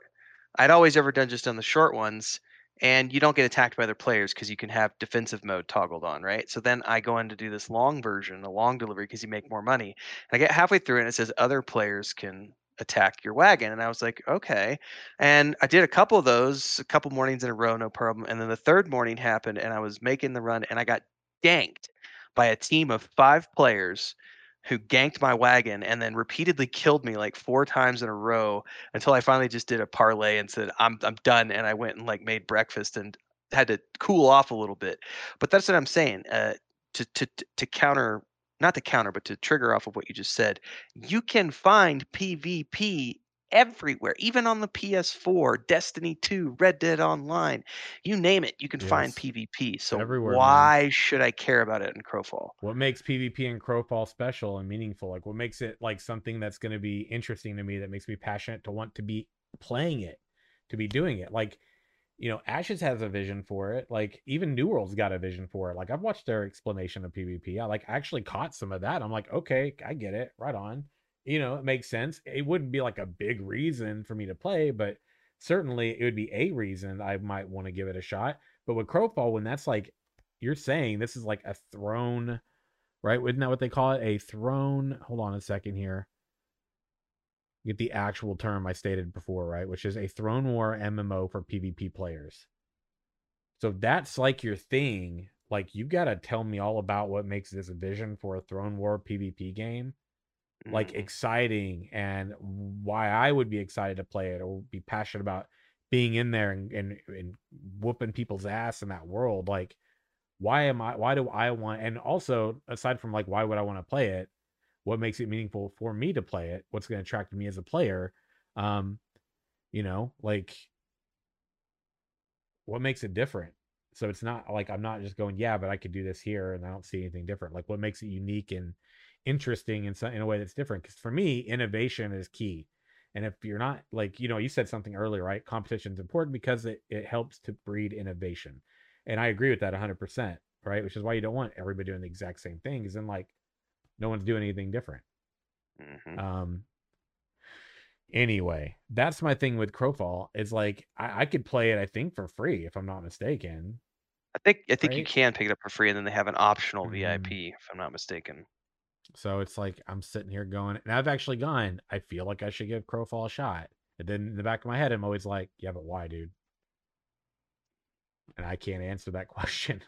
I'd always ever done just on the short ones, and you don't get attacked by other players because you can have defensive mode toggled on, right? So then I go in to do this long version, a long delivery, because you make more money. And I get halfway through and it says other players can attack your wagon. And I was like, okay. And I did a couple of those, a couple mornings in a row, no problem. And then the third morning happened and I was making the run and I got ganked by a team of five players who ganked my wagon and then repeatedly killed me like four times in a row until I finally just did a parlay and said I'm I'm done and I went and like made breakfast and had to cool off a little bit. But that's what I'm saying. Uh, to to to- counter, not to counter, but to trigger off of what you just said, you can find PvP everywhere, even on the PS4, Destiny 2, Red Dead Online, you name it, you can find PvP. So everywhere, man. why should I care about it in Crowfall? What makes PvP and Crowfall special and meaningful? Like, what makes it like something that's going to be interesting to me that makes me passionate to want to be playing it, to be doing it? Like, you know, Ashes has a vision for it. Like, even New World's got a vision for it. Like, I've watched their explanation of PvP. I like actually caught some of that. I'm like, okay, I get it. Right on. You know, it makes sense. It wouldn't be like a big reason for me to play, but certainly it would be a reason I might want to give it a shot. But with Crowfall, when that's like you're saying this is like a throne, right? Isn't that what they call it? A throne. Hold on a second here. Get the actual term I stated before, right? Which is a throne war MMO for PvP players. So that's like your thing. like you got to tell me all about what makes this a vision for a Throne War PvP game like Mhm. exciting and why I would be excited to play it or be passionate about being in there and and, and whooping people's ass in that world. Like, why am I? Why do I want? And also, aside from like, why would I want to play it? What makes it meaningful for me to play it? What's going to attract me as a player? Um, you know, like what makes it different? So it's not like I'm not just going, yeah, but I could do this here and I don't see anything different. Like what makes it unique and interesting in some in a way that's different? Because for me, innovation is key. And if you're not like, you know, you said something earlier, right? Competition is important because it, it helps to breed innovation. And I agree with that 100%, right? Which is why you don't want everybody doing the exact same thing, because then, like, no one's doing anything different. Mhm. Um, anyway, that's my thing with Crowfall. Is like I, I could play it, I think, for free if I'm not mistaken. I think I think you can pick it up for free, and then they have an optional Mhm. VIP, if I'm not mistaken. So it's like I'm sitting here going, and I've actually gone. I feel like I should give Crowfall a shot. And then in the back of my head, I'm always like, yeah, but why, dude? And I can't answer that [laughs] question.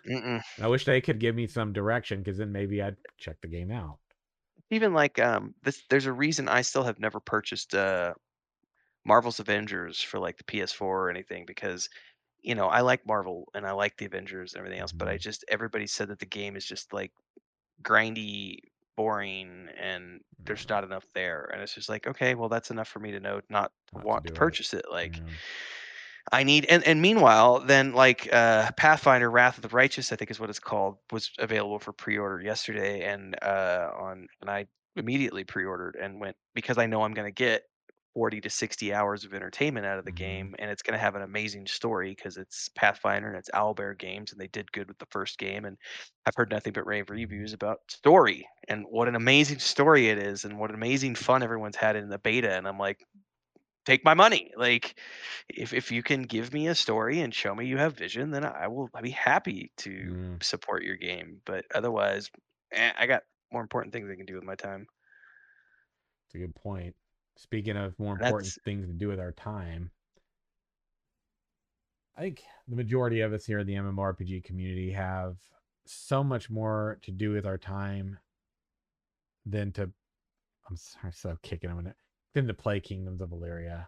I wish they could give me some direction because then maybe I'd check the game out. Even like um, this, there's a reason I still have never purchased uh, Marvel's Avengers for like the PS4 or anything because you know I like Marvel and I like the Avengers and everything else, but I Mhm. just everybody said that the game is just like grindy, boring, and there's Mm, not enough there. And it's just like, okay, well that's enough for me to know not to Not want to it. purchase it. Like Yeah. I need and and meanwhile, then like uh Pathfinder Wrath of the Righteous, I think is what it's called, was available for pre-order yesterday and uh on and I immediately pre-ordered and went because I know I'm gonna get 40 to 60 hours of entertainment out of the Mhm. game and it's gonna have an amazing story because it's Pathfinder and it's Owlbear Games and they did good with the first game and I've heard nothing but rave reviews about story and what an amazing story it is and what amazing fun everyone's had in the beta and I'm like take my money. Like, if if you can give me a story and show me you have vision, then I will I'll be happy to Mm, support your game. But otherwise, eh, I got more important things I can do with my time. It's a good point. Speaking of more important that's things to do with our time, I think the majority of us here in the MMORPG community have so much more to do with our time than to I'm sorry, so kicking them in it than to play Kingdoms of Elyria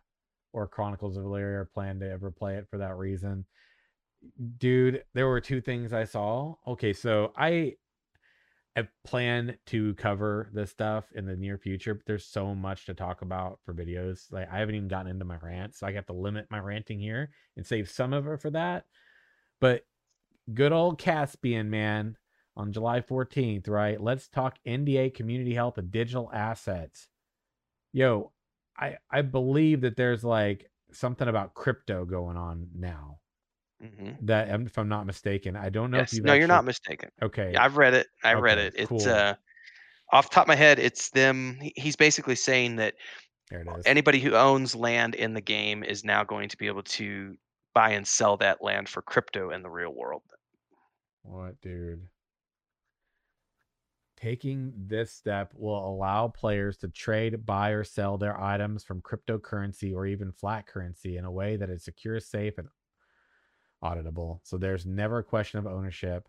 or Chronicles of Elyria or plan to ever play it for that reason. Dude, there were two things I saw. Okay, so I I plan to cover this stuff in the near future, but there's so much to talk about for videos. Like I haven't even gotten into my rant, so I have to limit my ranting here and save some of it for that. But good old Caspian, man, on July 14th, right? Let's talk NDA community health and digital assets. Yo, I I believe that there's like something about crypto going on now. Mhm. That um, if I'm not mistaken, I don't know if yes. you've No, you're not mistaken. okay. Yeah, I've read it. I read it. It's cool. uh off the top of my head, it's them. He's basically saying that There it is. anybody who owns land in the game is now going to be able to buy and sell that land for crypto in the real world. What, dude? Taking this step will allow players to trade, buy, or sell their items from cryptocurrency or even fiat currency in a way that is secure, safe, and auditable. So there's never a question of ownership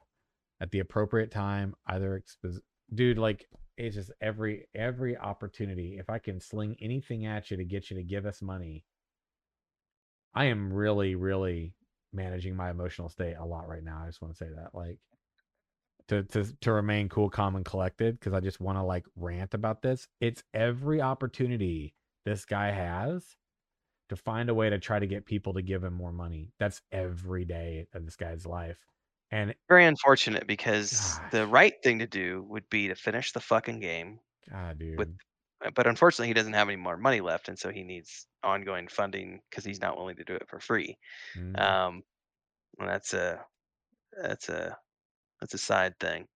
at the appropriate time. Either, expos- dude, like it's just every every opportunity. If I can sling anything at you to get you to give us money, I am really, really managing my emotional state a lot right now. I just want to say that, like to to to remain cool, calm, and collected because I just want to like rant about this. It's every opportunity this guy has to find a way to try to get people to give him more money. That's every day of this guy's life. And Very unfortunate because the right thing to do would be to finish the fucking game God, dude. with uh, but unfortunately he doesn't have any more money left and so he needs ongoing funding because he's not willing to do it for free. Mhm. Um and that's a that's a that's a side thing.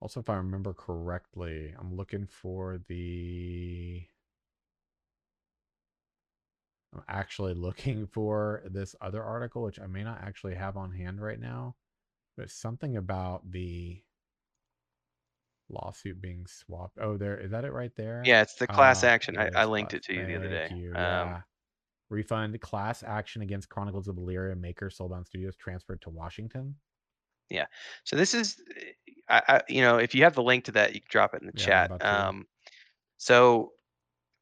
Also, if I remember correctly, I'm looking for the. I'm actually looking [laughs] for this other article, which I may not actually have on hand right now, but something about the lawsuit being swapped. Oh, there is that it right there? Yeah, it's the class Ah, action. I, I linked it to you the other day. you. Um Yeah. Refund class action against Chronicles of Elyria maker Soulbound Studios transferred to Washington. Yeah. So this is, eh, I, I, you know, if you have the link to that, you can drop it in the Yeah, chat. Um, so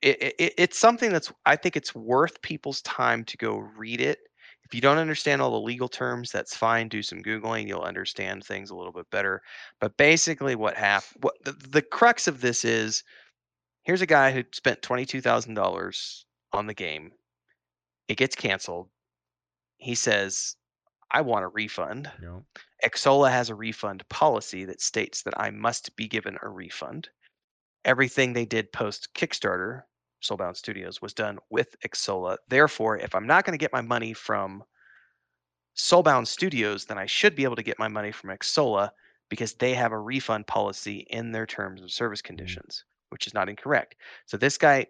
it, it, it's something that's I think it's worth people's time to go read it. If you don't understand all the legal terms, that's fine. Do some googling; you'll understand things a little bit better. But basically, what happened? What the, the crux of this is? Here's a guy who spent twenty two thousand dollars on the game. It gets canceled. He says, "I want a refund." Xsolla has a refund policy that states that I must be given a refund. Everything they did post Kickstarter, Soulbound Studios, was done with Xsolla. Therefore, if I'm not going to get my money from Soulbound Studios, then I should be able to get my money from Xsolla because they have a refund policy in their terms of service mm. conditions, which is not incorrect. So this guy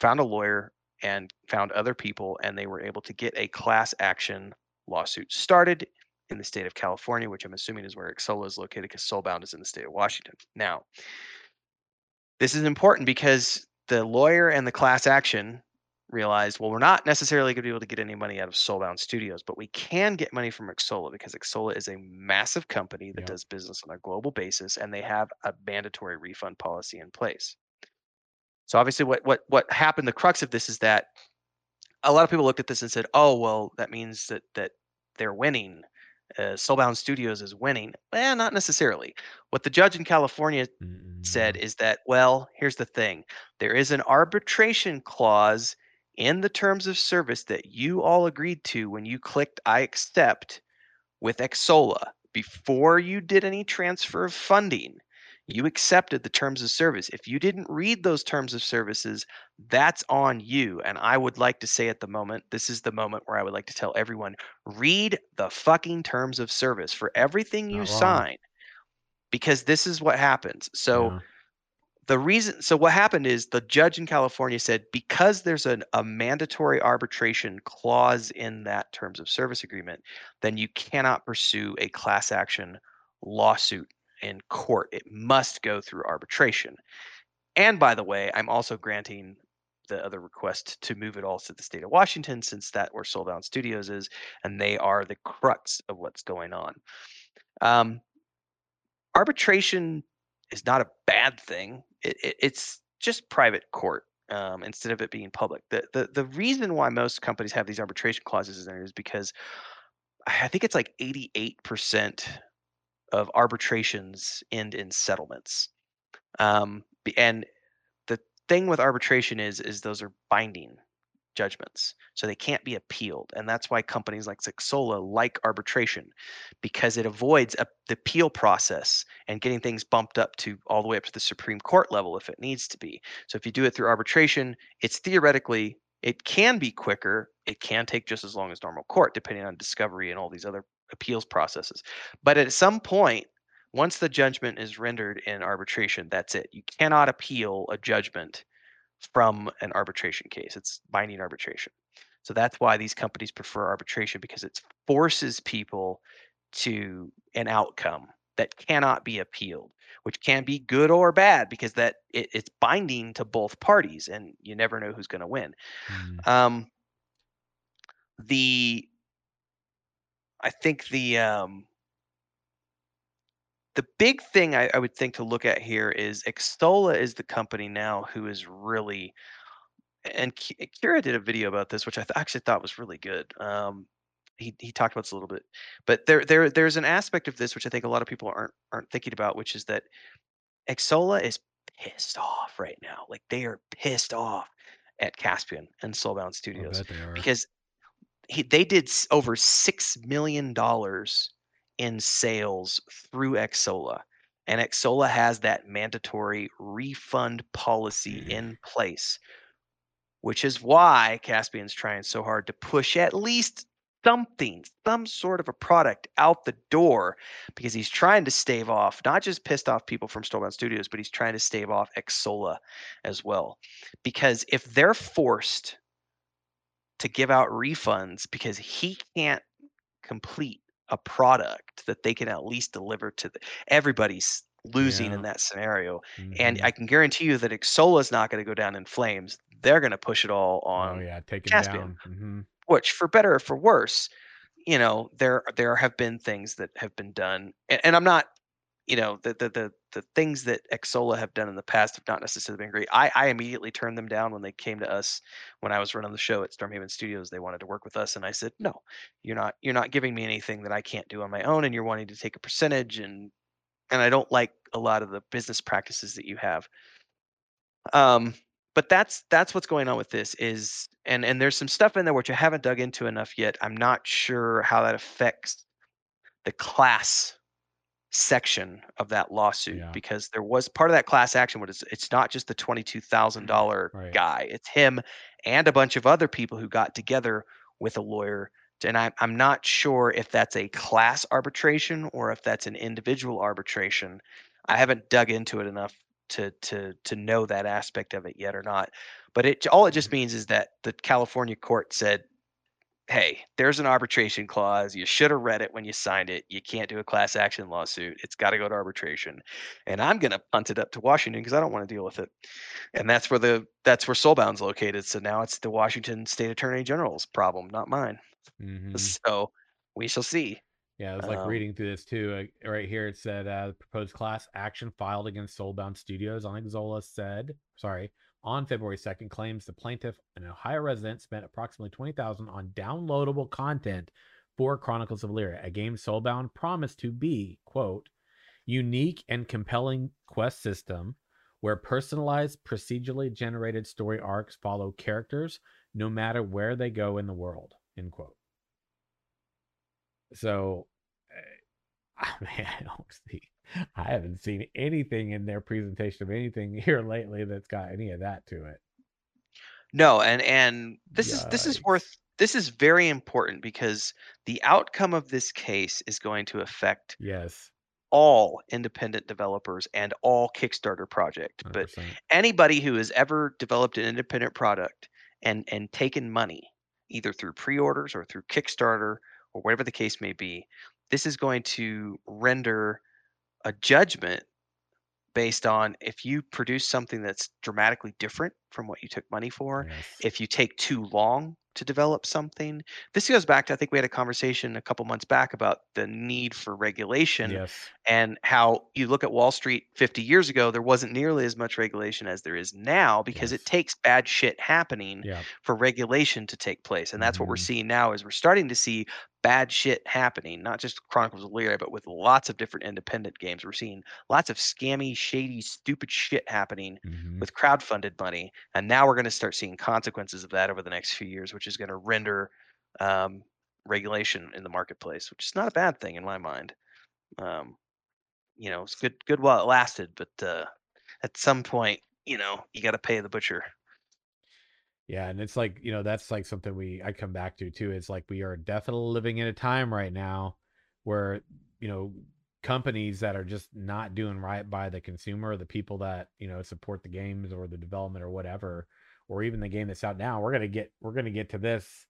found a lawyer and found other people, and they were able to get a class action lawsuit started in the state of California, which I'm assuming is where Xsolla is located because Soulbound is in the state of Washington. Now, this is important because the lawyer and the class action realized, well, we're not necessarily going to be able to get any money out of Soulbound Studios, but we can get money from Xsolla because Xsolla is a massive company that Yep. does business on a global basis, and they have a mandatory refund policy in place. So obviously, what what what happened? The crux of this is that a lot of people looked at this and said, "Oh, well, that means that that they're winning. Uh, Soulbound Studios is winning." Well, not necessarily. What the judge in California said mm, is that, well, here's the thing there is an arbitration clause in the terms of service that you all agreed to when you clicked I accept with Xsolla before you did any transfer of funding. You accepted the terms of service. If you didn't read those terms of services, that's on you. And I would like to say at the moment, this is the moment where I would like to tell everyone read the fucking terms of service for everything oh, you Not wrong. sign because this is what happens. So, yeah, the reason so what happened is the judge in california said because there's an, a mandatory arbitration clause in that terms of service agreement then you cannot pursue a class action lawsuit in court it must go through arbitration and by the way i'm also granting the other request to move it all to the state of washington since that where soulbound studios is and they are the crux of what's going on um, arbitration is not a bad thing. It, it, it's just private court um, instead of it being public. The, the the reason why most companies have these arbitration clauses in there is because I think it's like 88% of arbitrations end in settlements. Um, and the thing with arbitration is is those are binding judgments. So they can't be appealed. And that's why companies like Xsolla like arbitration because it avoids a, the appeal process and getting things bumped up to all the way up to the Supreme Court level if it needs to be. So if you do it through arbitration, it's theoretically it can be quicker. It can take just as long as normal court, depending on discovery and all these other appeals processes. But at some point, once the judgment is rendered in arbitration, that's it. You cannot appeal a judgment from an arbitration case. It's binding arbitration. So that's why these companies prefer arbitration because it forces people to an outcome that cannot be appealed, which can be good or bad because that it, it's binding to both parties and you never know who's going to win. mm, Um, the I think the um, the big thing I, I would think to look at here is Xsolla is the company now who is really and Kira did a video about this, which I th- actually thought was really good. Um, he he talked about this a little bit, but there there there's an aspect of this which I think a lot of people aren't aren't thinking about, which is that Xsolla is pissed off he they did over six million dollars in sales through Xsolla, and Xsolla has that mandatory refund policy mm. in place, which is why Caspian's trying so hard to push at least something, some sort of a product out the door, because he's trying to stave off not just pissed off people from Stormbound Studios, but he's trying to stave off Exola as well, because if they're forced to give out refunds because he can't complete a product that they can at least deliver to the, everybody's losing in that scenario and mhm. i can guarantee you that Xsolla's not going to go down in flames they're going to push it all oh on yeah, take it Caspian. down. hmm which for better or for worse you know, there there have been things that have been done, and, and I'm not, you know, the, the the the things that Xsolla have done in the past have not necessarily been great. I I immediately turned them down when they came to us when I was running the show at Stormhaven Studios. They wanted to work with us, and I said, no, you're not you're not giving me anything that I can't do on my own, and you're wanting to take a percentage, and and I don't like a lot of the business practices that you have. Um, but that's that's what's going on with this is and and there's some stuff in there which I haven't dug into enough yet. I'm not sure how that affects the class section of that lawsuit Yeah. because there was part of that class action what is it's not just the mm-hmm. $22,000 Right. guy. It's him and a bunch of other people who got together with a lawyer and I, I'm not sure if that's a class arbitration or if that's an individual arbitration. I haven't dug into it enough to to to know that aspect of it yet or not. But it all it just mm-hmm. means is that the California court said, "Hey, there's an arbitration clause. You should have read it when you signed it. You can't do a class action lawsuit. It's got to go to arbitration." And I'm going to punt it up to Washington because I don't want to deal with it. And that's where the that's where Soulbound's located. So now it's the Washington State Attorney General's problem, not mine. [laughs] Mhm. So we shall see. Yeah, I was like Um, reading through this too. Uh, right here, it said uh, proposed class action filed against Soulbound Studios on Xsolla said, sorry, on February 2nd claims the plaintiff, an Ohio resident, spent approximately 20000 on downloadable content for Chronicles of Elyria, a game Soulbound promised to be, quote, unique and compelling quest system where personalized, procedurally generated story arcs follow characters no matter where they go in the world, end quote. So, uh, I don't see. I haven't seen anything in their presentation of anything [laughs] here lately that's got any of that to it. No, and and this is this is worth this is very important because the outcome of this case is going to affect Yes, all independent developers and all Kickstarter project. But 100%. anybody who has ever developed an independent product and and taken money either through pre-orders or through Kickstarter or whatever the case may be, this is going to render a judgment based on if you produce something that's dramatically different from what you took money for, Yes. if you take too long to develop something. This goes back to I think we had a conversation a couple months back about the need for regulation yes. and how you look at Wall Street 50 years ago, there wasn't nearly as much regulation as there is now because Yes. it takes bad shit happening Yeah. for regulation to take place. And that's what we're Mhm. seeing now is we're starting to see bad shit happening, not just Chronicles of Elyria, but with lots of different independent games. We're seeing lots of scammy, shady, stupid shit happening Mhm. with crowdfunded money. And now we're going to start seeing consequences of that over the next few years, which is going to render um, regulation in the marketplace, which is not a bad thing in my mind. Um, you know, it's good good while it lasted, but uh, at some point, you know, you got to pay the butcher. Yeah, and it's like, you know, that's like something we I come back to too. It's like we are definitely living in a time right now where, you know, companies that are just not doing right by the consumer, the people that, you know, support the games or the development or whatever, or even the game that's out now. We're gonna get we're gonna get to this.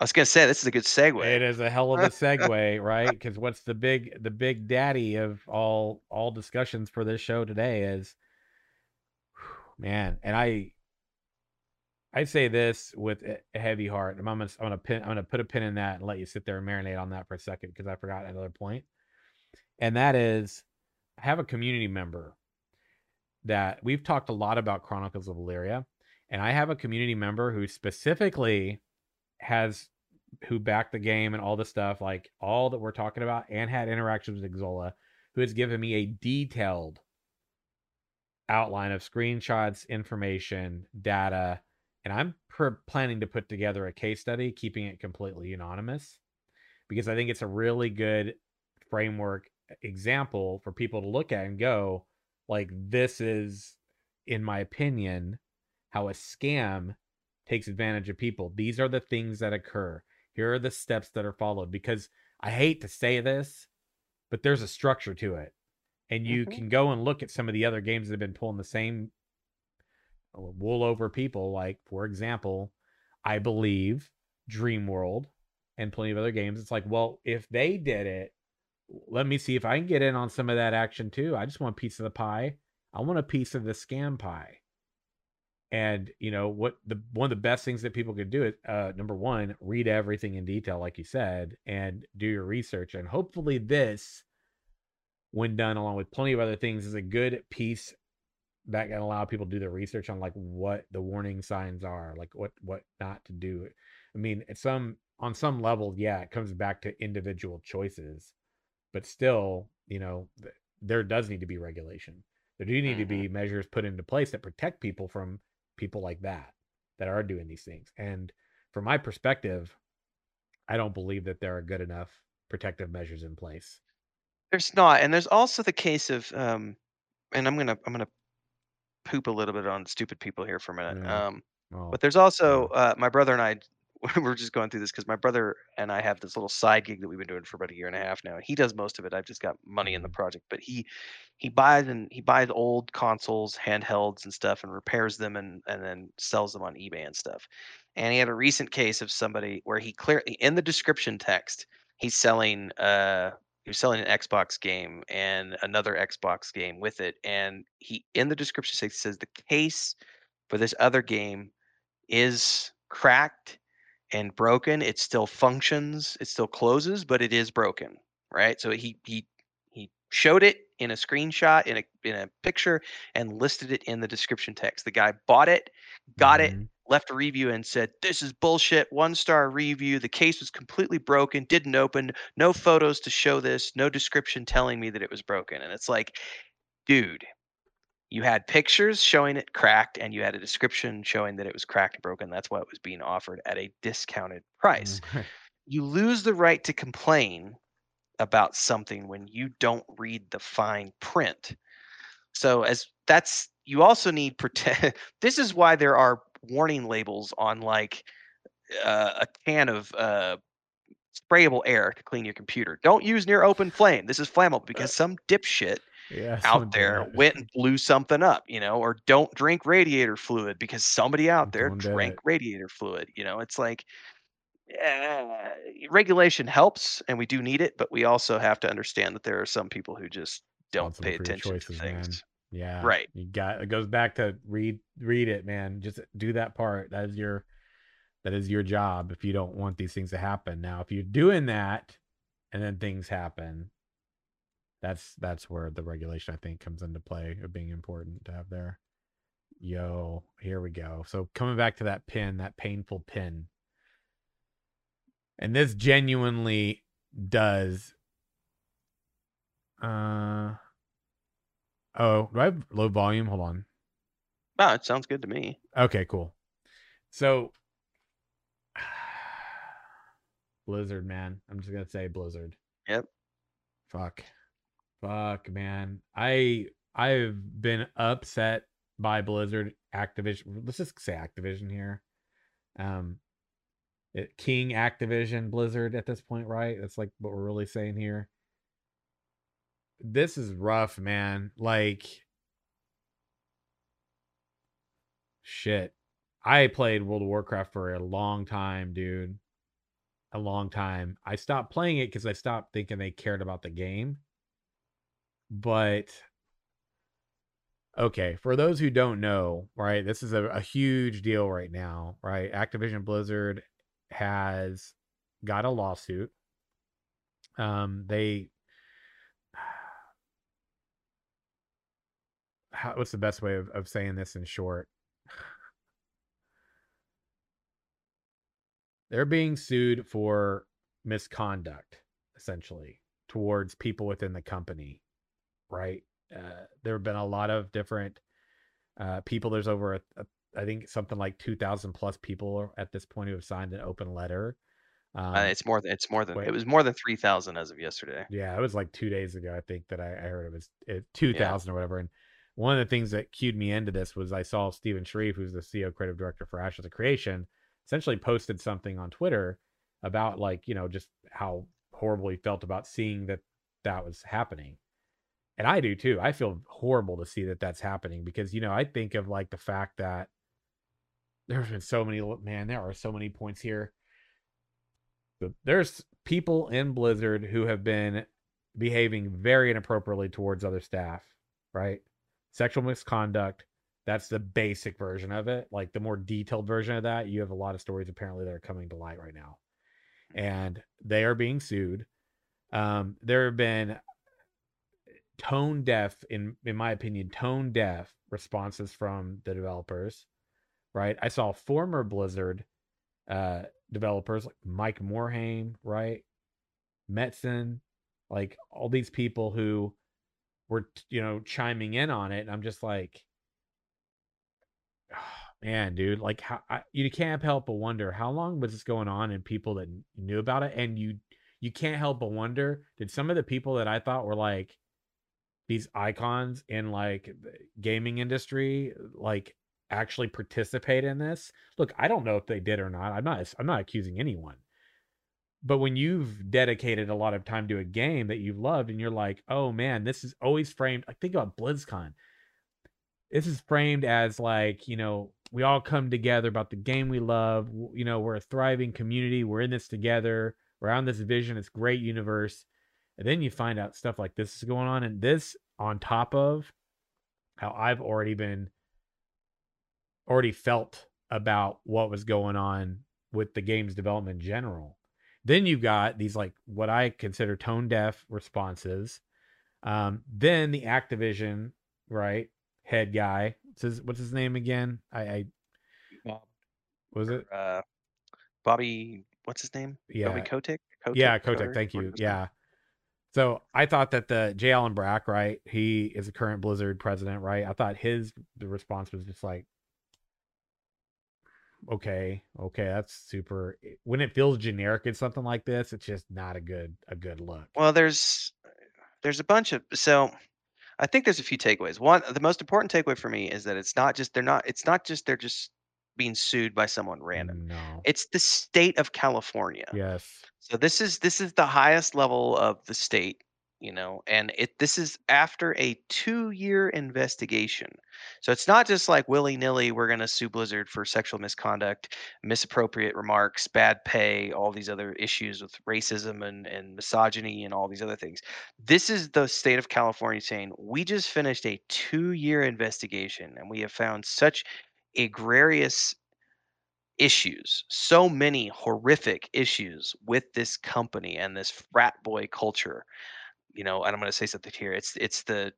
I was gonna say this is a good segue. It is a hell of a segue, right? Because what's the big the big daddy of all all discussions for this show today is man, and I I say this with a heavy heart. I'm gonna I'm gonna pin I'm gonna put a pin in that and let you sit there and marinate on that for a second because I forgot another point. And that is I have a community member that we've talked a lot about Chronicles of Elyria, and I have a community member who specifically has who backed the game and all the stuff, like all that we're talking about, and had interactions with Xsolla, who has given me a detailed outline of screenshots, information, data, and I'm per- planning to put together a case study, keeping it completely anonymous, because I think it's a really good framework example for people to look at and go, like, this is, in my opinion, how a scam takes advantage of people. These are the things that occur. Here are the steps that are followed. Because I hate to say this, but there's a structure to it. And you Mhm. can go and look at some of the other games that have been pulling the same wool over people. Like, for example, I believe Dream World and plenty of other games. It's like, well, if they did it, let me see if I can get in on some of that action too. I just want a piece of the pie. I want a piece of the scam pie. and you know what the one of the best things that people could do is uh number one read everything in detail like you said and do your research and hopefully this when done along with plenty of other things is a good piece that can allow people to do their research on like what the warning signs are like what what not to do. I mean at some on some level yeah it comes back to individual choices but still you know th- there does need to be regulation. There do need to Mhm. be measures put into place that protect people from people like that that are doing these things. And from my perspective i don't believe that there are good enough protective measures in place. There's not, and there's also the case of, um, and I'm gonna I'm gonna poop a little bit on stupid people here for a minute. Yeah. Um, oh but there's also uh, my brother and I. [laughs] We're just going through this because my brother and I have this little side gig that we've been doing for about a year and a half now. He does most of it. I've just got money in the Mhm. project, but he he buys and he buys old consoles, handhelds and stuff, and repairs them and and then sells them on eBay and stuff. And he had a recent case of somebody where he clearly in the description text he's selling uh he was selling an Xbox game and another Xbox game with it, and he in the description says the case for this other game is cracked and broken. It still functions, it still closes, but it is broken, right? So he he he showed it in a screenshot in a in a picture and listed it in the description text. The guy bought it, got it, Mhm. Left a review and said, "This is bullshit. One star review. The case was completely broken, didn't open, no photos to show this, no description telling me that it was broken." And it's like, dude, you had pictures showing it cracked and you had a description showing that it was cracked and broken. That's why it was being offered at a discounted price. Mm. You lose the right to complain about something when you don't read the fine print. So as that's you also need protect [laughs] this is why there are warning labels on like uh, a can of uh sprayable air to clean your computer. Don't use near open flame. This is flammable because some dipshit yeah out there it. went and blew something up, you know, or don't drink radiator fluid because somebody out there did drank radiator fluid. You know, it's like uh, regulation helps and we do need it, but we also have to understand that there are some people who just don't pay attention to man. Yeah. Right. You got it goes back to read read it, man. Just do that part. That is your that is your job if you don't want these things to happen. Now, if you're doing that and then things happen, that's that's where the regulation I think comes into play of being important to have there. Yo, here we go. So coming back to that pin, that painful pin. And this genuinely does uh Oh, do I have low volume? Hold on. Wow, it sounds good to me. Okay, cool. So [sighs] Blizzard, man. I'm just gonna say Blizzard. Yep. Fuck. Fuck, man. I I've been upset by Blizzard Activision. Let's just say Activision here. Um it, King Activision Blizzard at this point, right? That's like what we're really saying here. This is rough, man. Like shit. I played World of Warcraft for a long time, dude. A long time. I stopped playing it because I stopped thinking they cared about the game. But okay, for those who don't know, right, this is a, a huge deal right now, right? Activision Blizzard has got a lawsuit. Um, they how, what's the best way of, of saying this in short? They're being sued for misconduct, essentially, towards people within the company, right? Uh, there have been a lot of different uh, people. There's over, a, a, I think, something like 2,000 plus people at this point who have signed an open letter. Um, Uh, it's more than it's more than wait. it was more than three thousand as of yesterday. yeah, it was like two days ago. I think that I, I heard it was two thousand or whatever. And one of the things that cued me into this was I saw Steven Sharif, who's the CEO creative director for Ashes of Creation, essentially posted something on Twitter about like you know just how horrible he felt about seeing that that was happening. And I do too. I feel horrible to see that that's happening because you know I think of like the fact that there's been so many man there are so many points here there's people in Blizzard who have been behaving very inappropriately towards other staff, right? Sexual misconduct, That's the basic version of it. Like the more detailed version of that, you have a lot of stories apparently that are coming to light right now. And they are being sued. Um, there have been tone deaf, in in my opinion, tone deaf responses from the developers. Right. I saw former Blizzard uh developers like Mike Morhaime, right? Metzen, like all these people who were you know chiming in on it and i'm just like [sighs] man dude like how I, you can't help but wonder how long was this going on and people that knew about it and you you can't help but wonder did some of the people that i thought were like these icons in like gaming industry like actually participate in this? Look i don't know if they did or not i'm not i'm not accusing anyone but when you've dedicated a lot of time to a game that you've loved and you're like, oh man, this is always framed. I think about BlizzCon. This is framed as like, you know, we all come together about the game we love. You know, we're a thriving community. We're in this together. We're on this vision. It's great universe. And then you find out stuff like this is going on. And this on top of how I've already been already felt about what was going on with the game's development in general then you've got these like what I consider tone deaf responses. Um, then the Activision, right, head guy. Says what's his name again? I, I Bob, was it uh, Bobby? What's his name? Yeah, Bobby Kotick. Kotick yeah, Kotick. Thank you. Yeah. So I thought that the J. Allen Brack, right? He is the current Blizzard president, right? I thought his the response was just like, okay, okay, that's super. Eh, when it feels generic in something like this, it's just not a good a good look. Well, there's there's a bunch of so I think there's a few takeaways. One, the most important takeaway for me is that it's not just they're not it's not just they're just being sued by someone random. No. It's the state of California. Yes. So this is this is the highest level of the state you know and it this is after a two year investigation. So it's not just like willy-nilly we're going to sue blizzard for sexual misconduct misappropriate remarks bad pay all these other issues with racism and, and misogyny and all these other things. This is the state of california saying we just finished a two year investigation and we have found such egregious issues, so many horrific issues with this company and this frat boy culture you know, and I'm going to say something here. It's it's the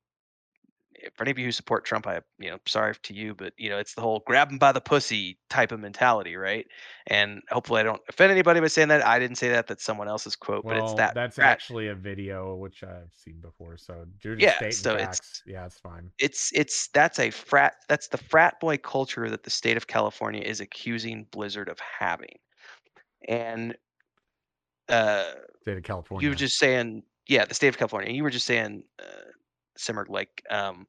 for any of you who support Trump, I you know, sorry to you, but you know, it's the whole grab him by the pussy type of mentality, right? And hopefully, I don't offend anybody by saying that. I didn't say that. That's someone else's quote, well, but it's that. That's actually a video which I've seen before. So yeah, so it's yeah, it's fine. It's it's that's a frat. That's the frat boy culture that the state of California is accusing Blizzard of having, and uh, state of California. You were just saying yeah, the state of California. You were just saying, uh, Simmer, like, um,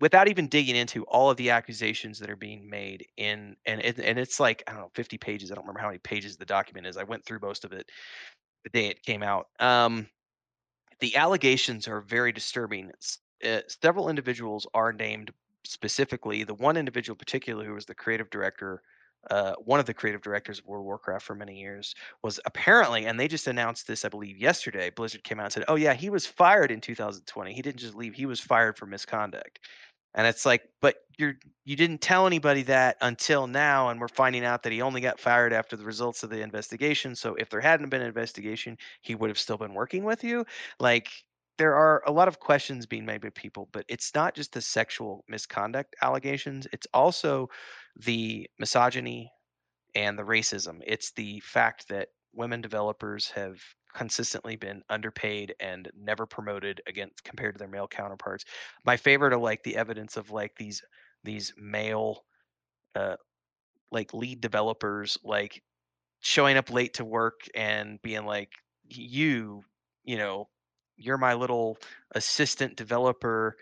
without even digging into all of the accusations that are being made in, and it, and it's like I don't know, 50 pages. I don't remember how many pages the document is. I went through most of it the day it came out. Um, the allegations are very disturbing. Uh, several individuals are named specifically. The one individual, particularly, who was the creative director uh, one of the creative directors of World of Warcraft for many years, was apparently, and they just announced this, I believe, yesterday. Blizzard came out and said, "Oh yeah, he was fired in 2020. He didn't just leave; he was fired for misconduct." And it's like, but you're you didn't tell anybody that until now, and we're finding out that he only got fired after the results of the investigation. So if there hadn't been an investigation, he would have still been working with you. Like there are a lot of questions being made by people, but it's not just the sexual misconduct allegations. It's also the misogyny and the racism. It's the fact that women developers have consistently been underpaid and never promoted against compared to their male counterparts. My favorite are like the evidence of like these these male uh like lead developers like showing up late to work and being like you you know you're my little assistant developer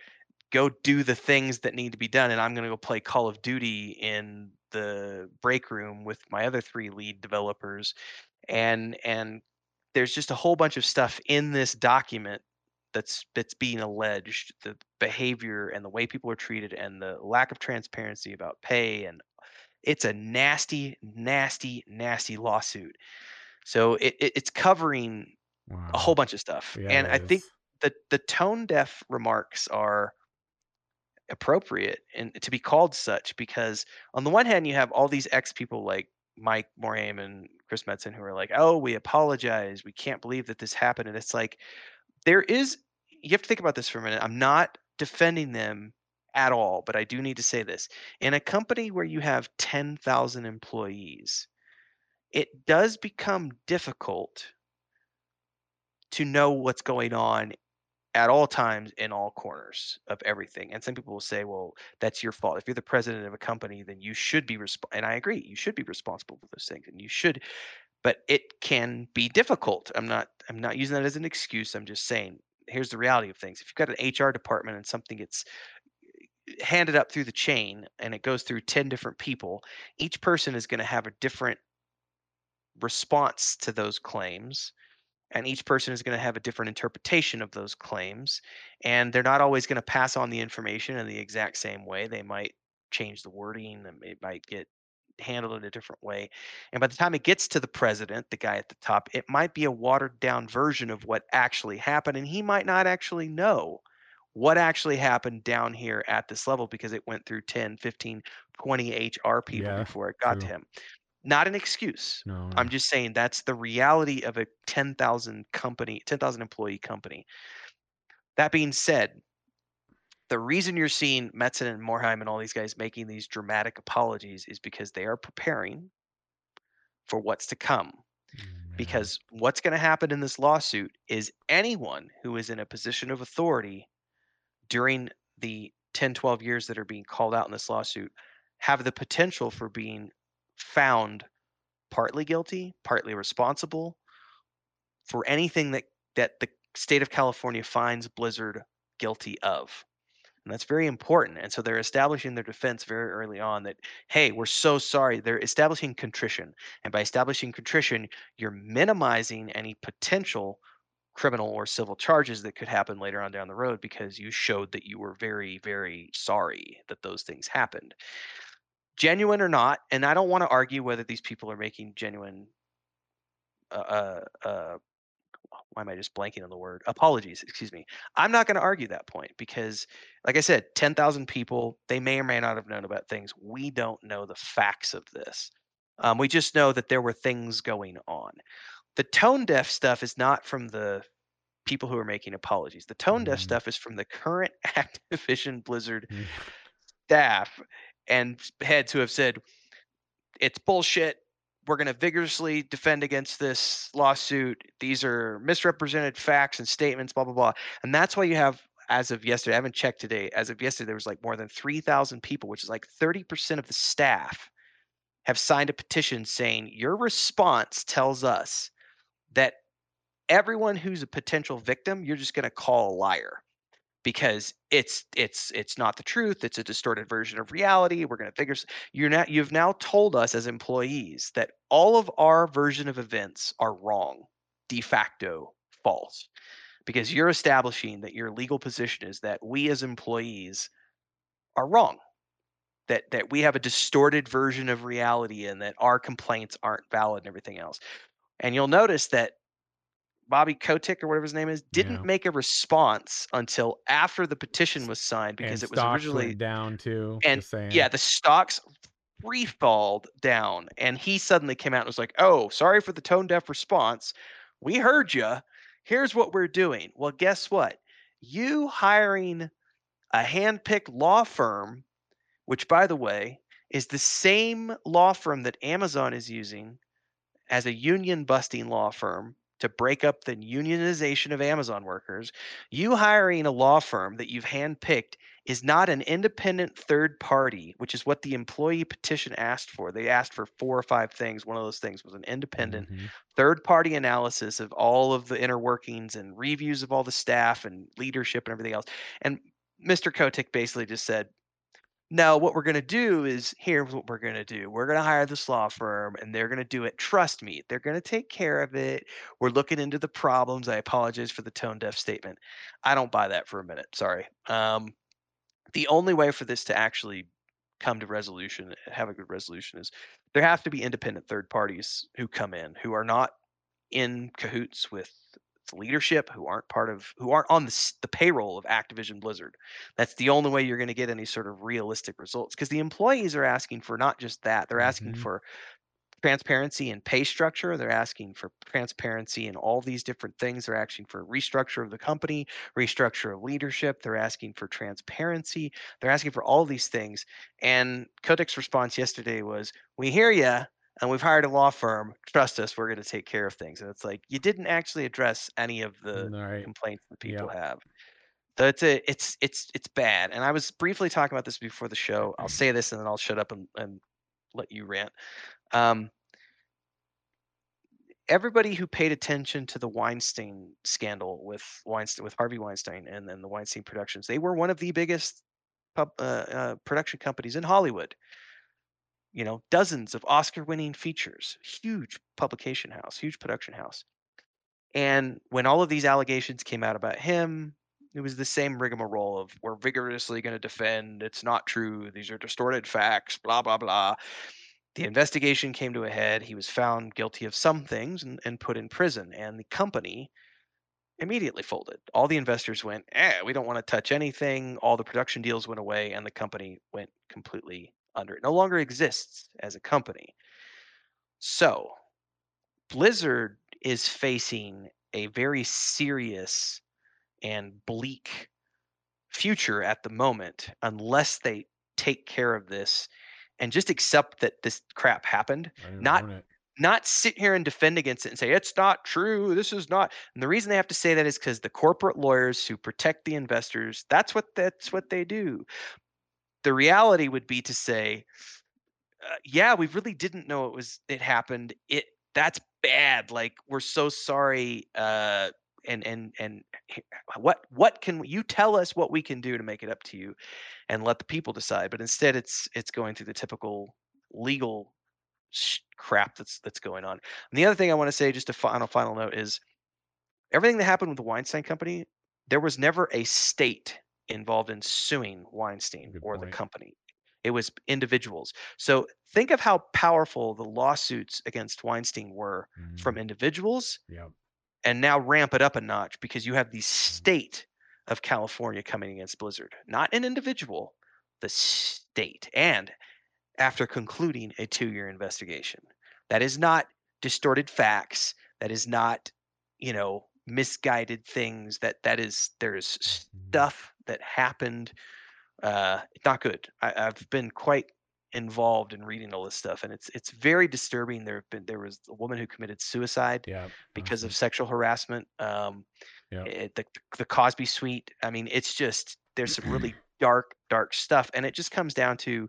go do the things that need to be done and i'm going to go play call of duty in the break room with my other three lead developers and and there's just a whole bunch of stuff in this document that's that's being alleged the behavior and the way people are treated and the lack of transparency about pay and it's a nasty nasty nasty lawsuit. So it, it it's covering wow. a whole bunch of stuff yeah, and i think the the tone deaf remarks are appropriate and to be called such because on the one hand you have all these ex people like Mike Morhaime and Chris Metzen who are like, "Oh, we apologize. We can't believe that this happened." And it's like there is you have to think about this for a minute. I'm not defending them at all, but I do need to say this. In a company where you have 10,000 employees, it does become difficult to know what's going on at all times in all corners of everything. And some people will say, well, that's your fault. If you're the president of a company, then you should be resp-. and I agree, you should be responsible for those things and you should but it can be difficult. I'm not I'm not using that as an excuse. I'm just saying here's the reality of things. If you've got an HR department and something gets eh, handed up through the chain and it goes through 10 different people, each person is going to have a different response to those claims and each person is going to have a different interpretation of those claims and they're not always going to pass on the information in the exact same way. They might change the wording and it might get handled in a different way and by the time it gets to the president the guy at the top it might be a watered down version of what actually happened and he might not actually know what actually happened down here at this level because it went through 10 15 20 hr people Yeah, before it got to him not an excuse No, no. I'm just saying that's the reality of a 10,000 company, 10,000 employee company. That being said, the reason you're seeing Metzen and Morhaime and all these guys making these dramatic apologies is because they are preparing for what's to come. Mm, Man. Because what's going to happen in this lawsuit is anyone who is in a position of authority during the 10, 12 years that are being called out in this lawsuit have the potential for being found partly guilty, partly responsible for anything that that the state of California finds Blizzard guilty of. And that's very important. And so they're establishing their defense very early on that, hey, we're so sorry. They're establishing contrition. And by establishing contrition, you're minimizing any potential criminal or civil charges that could happen later on down the road because you showed that you were very, very sorry that those things happened genuine or not, and I don't want to argue whether these people are making genuine. Uh, uh, uh, why am I just blanking on the word? Apologies, excuse me. I'm not going to argue that point because, like I said, 10,000 people, they may or may not have known about things. We don't know the facts of this. Um, we just know that there were things going on. The tone deaf stuff is not from the people who are making apologies. The tone deaf Mhm. stuff is from the current [laughs] Activision Blizzard Mm. staff and heads who have said it's bullshit. We're going to vigorously defend against this lawsuit. These are misrepresented facts and statements, blah, blah, blah. And that's why you have, as of yesterday, I haven't checked today, as of yesterday, there was like more than 3,000 people, which is like 30% of the staff have signed a petition saying your response tells us that everyone who's a potential victim, you're just going to call a liar because it's it's it's not the truth it's a distorted version of reality we're going to figure you're not you've now told us as employees that all of our version of events are wrong de facto false because you're establishing that your legal position is that we as employees are wrong that that we have a distorted version of reality and that our complaints aren't valid and everything else. And you'll notice that Bobby Kotick or whatever his name is didn't Yeah. make a response until after the petition was signed because and it was originally down too. and saying. yeah the stocks free falled down and he suddenly came out and was like oh sorry for the tone deaf response we heard you here's what we're doing well guess what you hiring a hand-picked law firm which by the way is the same law firm that amazon is using as a union busting law firm to break up the unionization of Amazon workers, you hiring a law firm that you've handpicked is not an independent third party, which is what the employee petition asked for. They asked for four or five things. One of those things was an independent Mhm. third party analysis of all of the inner workings and reviews of all the staff and leadership and everything else. And Mr. Kotick basically just said, no, what we're going to do is here's what we're going to do. We're going to hire this law firm and they're going to do it. Trust me, they're going to take care of it. We're looking into the problems. I apologize for the tone deaf statement. I don't buy that for a minute. Sorry. Um, the only way for this to actually come to resolution, have a good resolution, is there have to be independent third parties who come in who are not in cahoots with leadership who aren't part of who aren't on the, the payroll of Activision Blizzard. That's the only way you're going to get any sort of realistic results because the employees are asking for not just that, they're asking Mhm. for transparency and pay structure. They're asking for transparency and all these different things. They're asking for restructure of the company, restructure of leadership. They're asking for transparency. They're asking for all these things. And Kotick's response yesterday was, "We hear you, and we've hired a law firm. Trust us, we're going to take care of things." And it's like you didn't actually address any of the right. complaints that people Yep. have. So it's a, it's it's it's bad. And I was briefly talking about this before the show. I'll say this and then I'll shut up and, and let you rant. Um, everybody who paid attention to the Weinstein scandal with Weinstein with Harvey Weinstein and then the Weinstein Productions, they were one of the biggest pub, uh, uh, production companies in Hollywood. You know, dozens of Oscar-winning features, huge publication house, huge production house. And when all of these allegations came out about him, it was the same rigmarole of we're vigorously going to defend. It's not true. These are distorted facts. Blah blah blah. The investigation came to a head. He was found guilty of some things and, and put in prison. And the company immediately folded. All the investors went, eh, we don't want to touch anything. All the production deals went away, and the company went completely under. It no longer exists as a company. So, Blizzard is facing a very serious and bleak future at the moment unless they take care of this and just accept that this crap happened Not- not sit here and defend against it and say it's not true this is not and the reason they have to say that is because the corporate lawyers who protect the investors that's what that's what they do the reality would be to say uh, yeah we really didn't know it was it happened it that's bad like we're so sorry uh and and and what what can you tell us what we can do to make it up to you and let the people decide but instead it's it's going through the typical legal sh- crap that's that's going on. And the other thing I want to say, just a final final note, is everything that happened with the Weinstein Company. There was never a state involved in suing Weinstein Good or the company. It was individuals. So think of how powerful the lawsuits against Weinstein were from Mhm. individuals, Yep. and now ramp it up a notch because you have the state of California coming against Blizzard, not an individual, the state. And after concluding a two year investigation, that is not distorted facts. That is not, you know, misguided things. That that is there is Mhm. stuff that happened. Uh, not good. I, I've been quite involved in reading all this stuff, and it's it's very disturbing. There have been there was a woman who committed suicide Yep. because of sexual harassment. Um, Yeah. it- the the Cosby Suite. I mean, it's just there's some really [clears throat] dark, dark stuff, and it just comes down to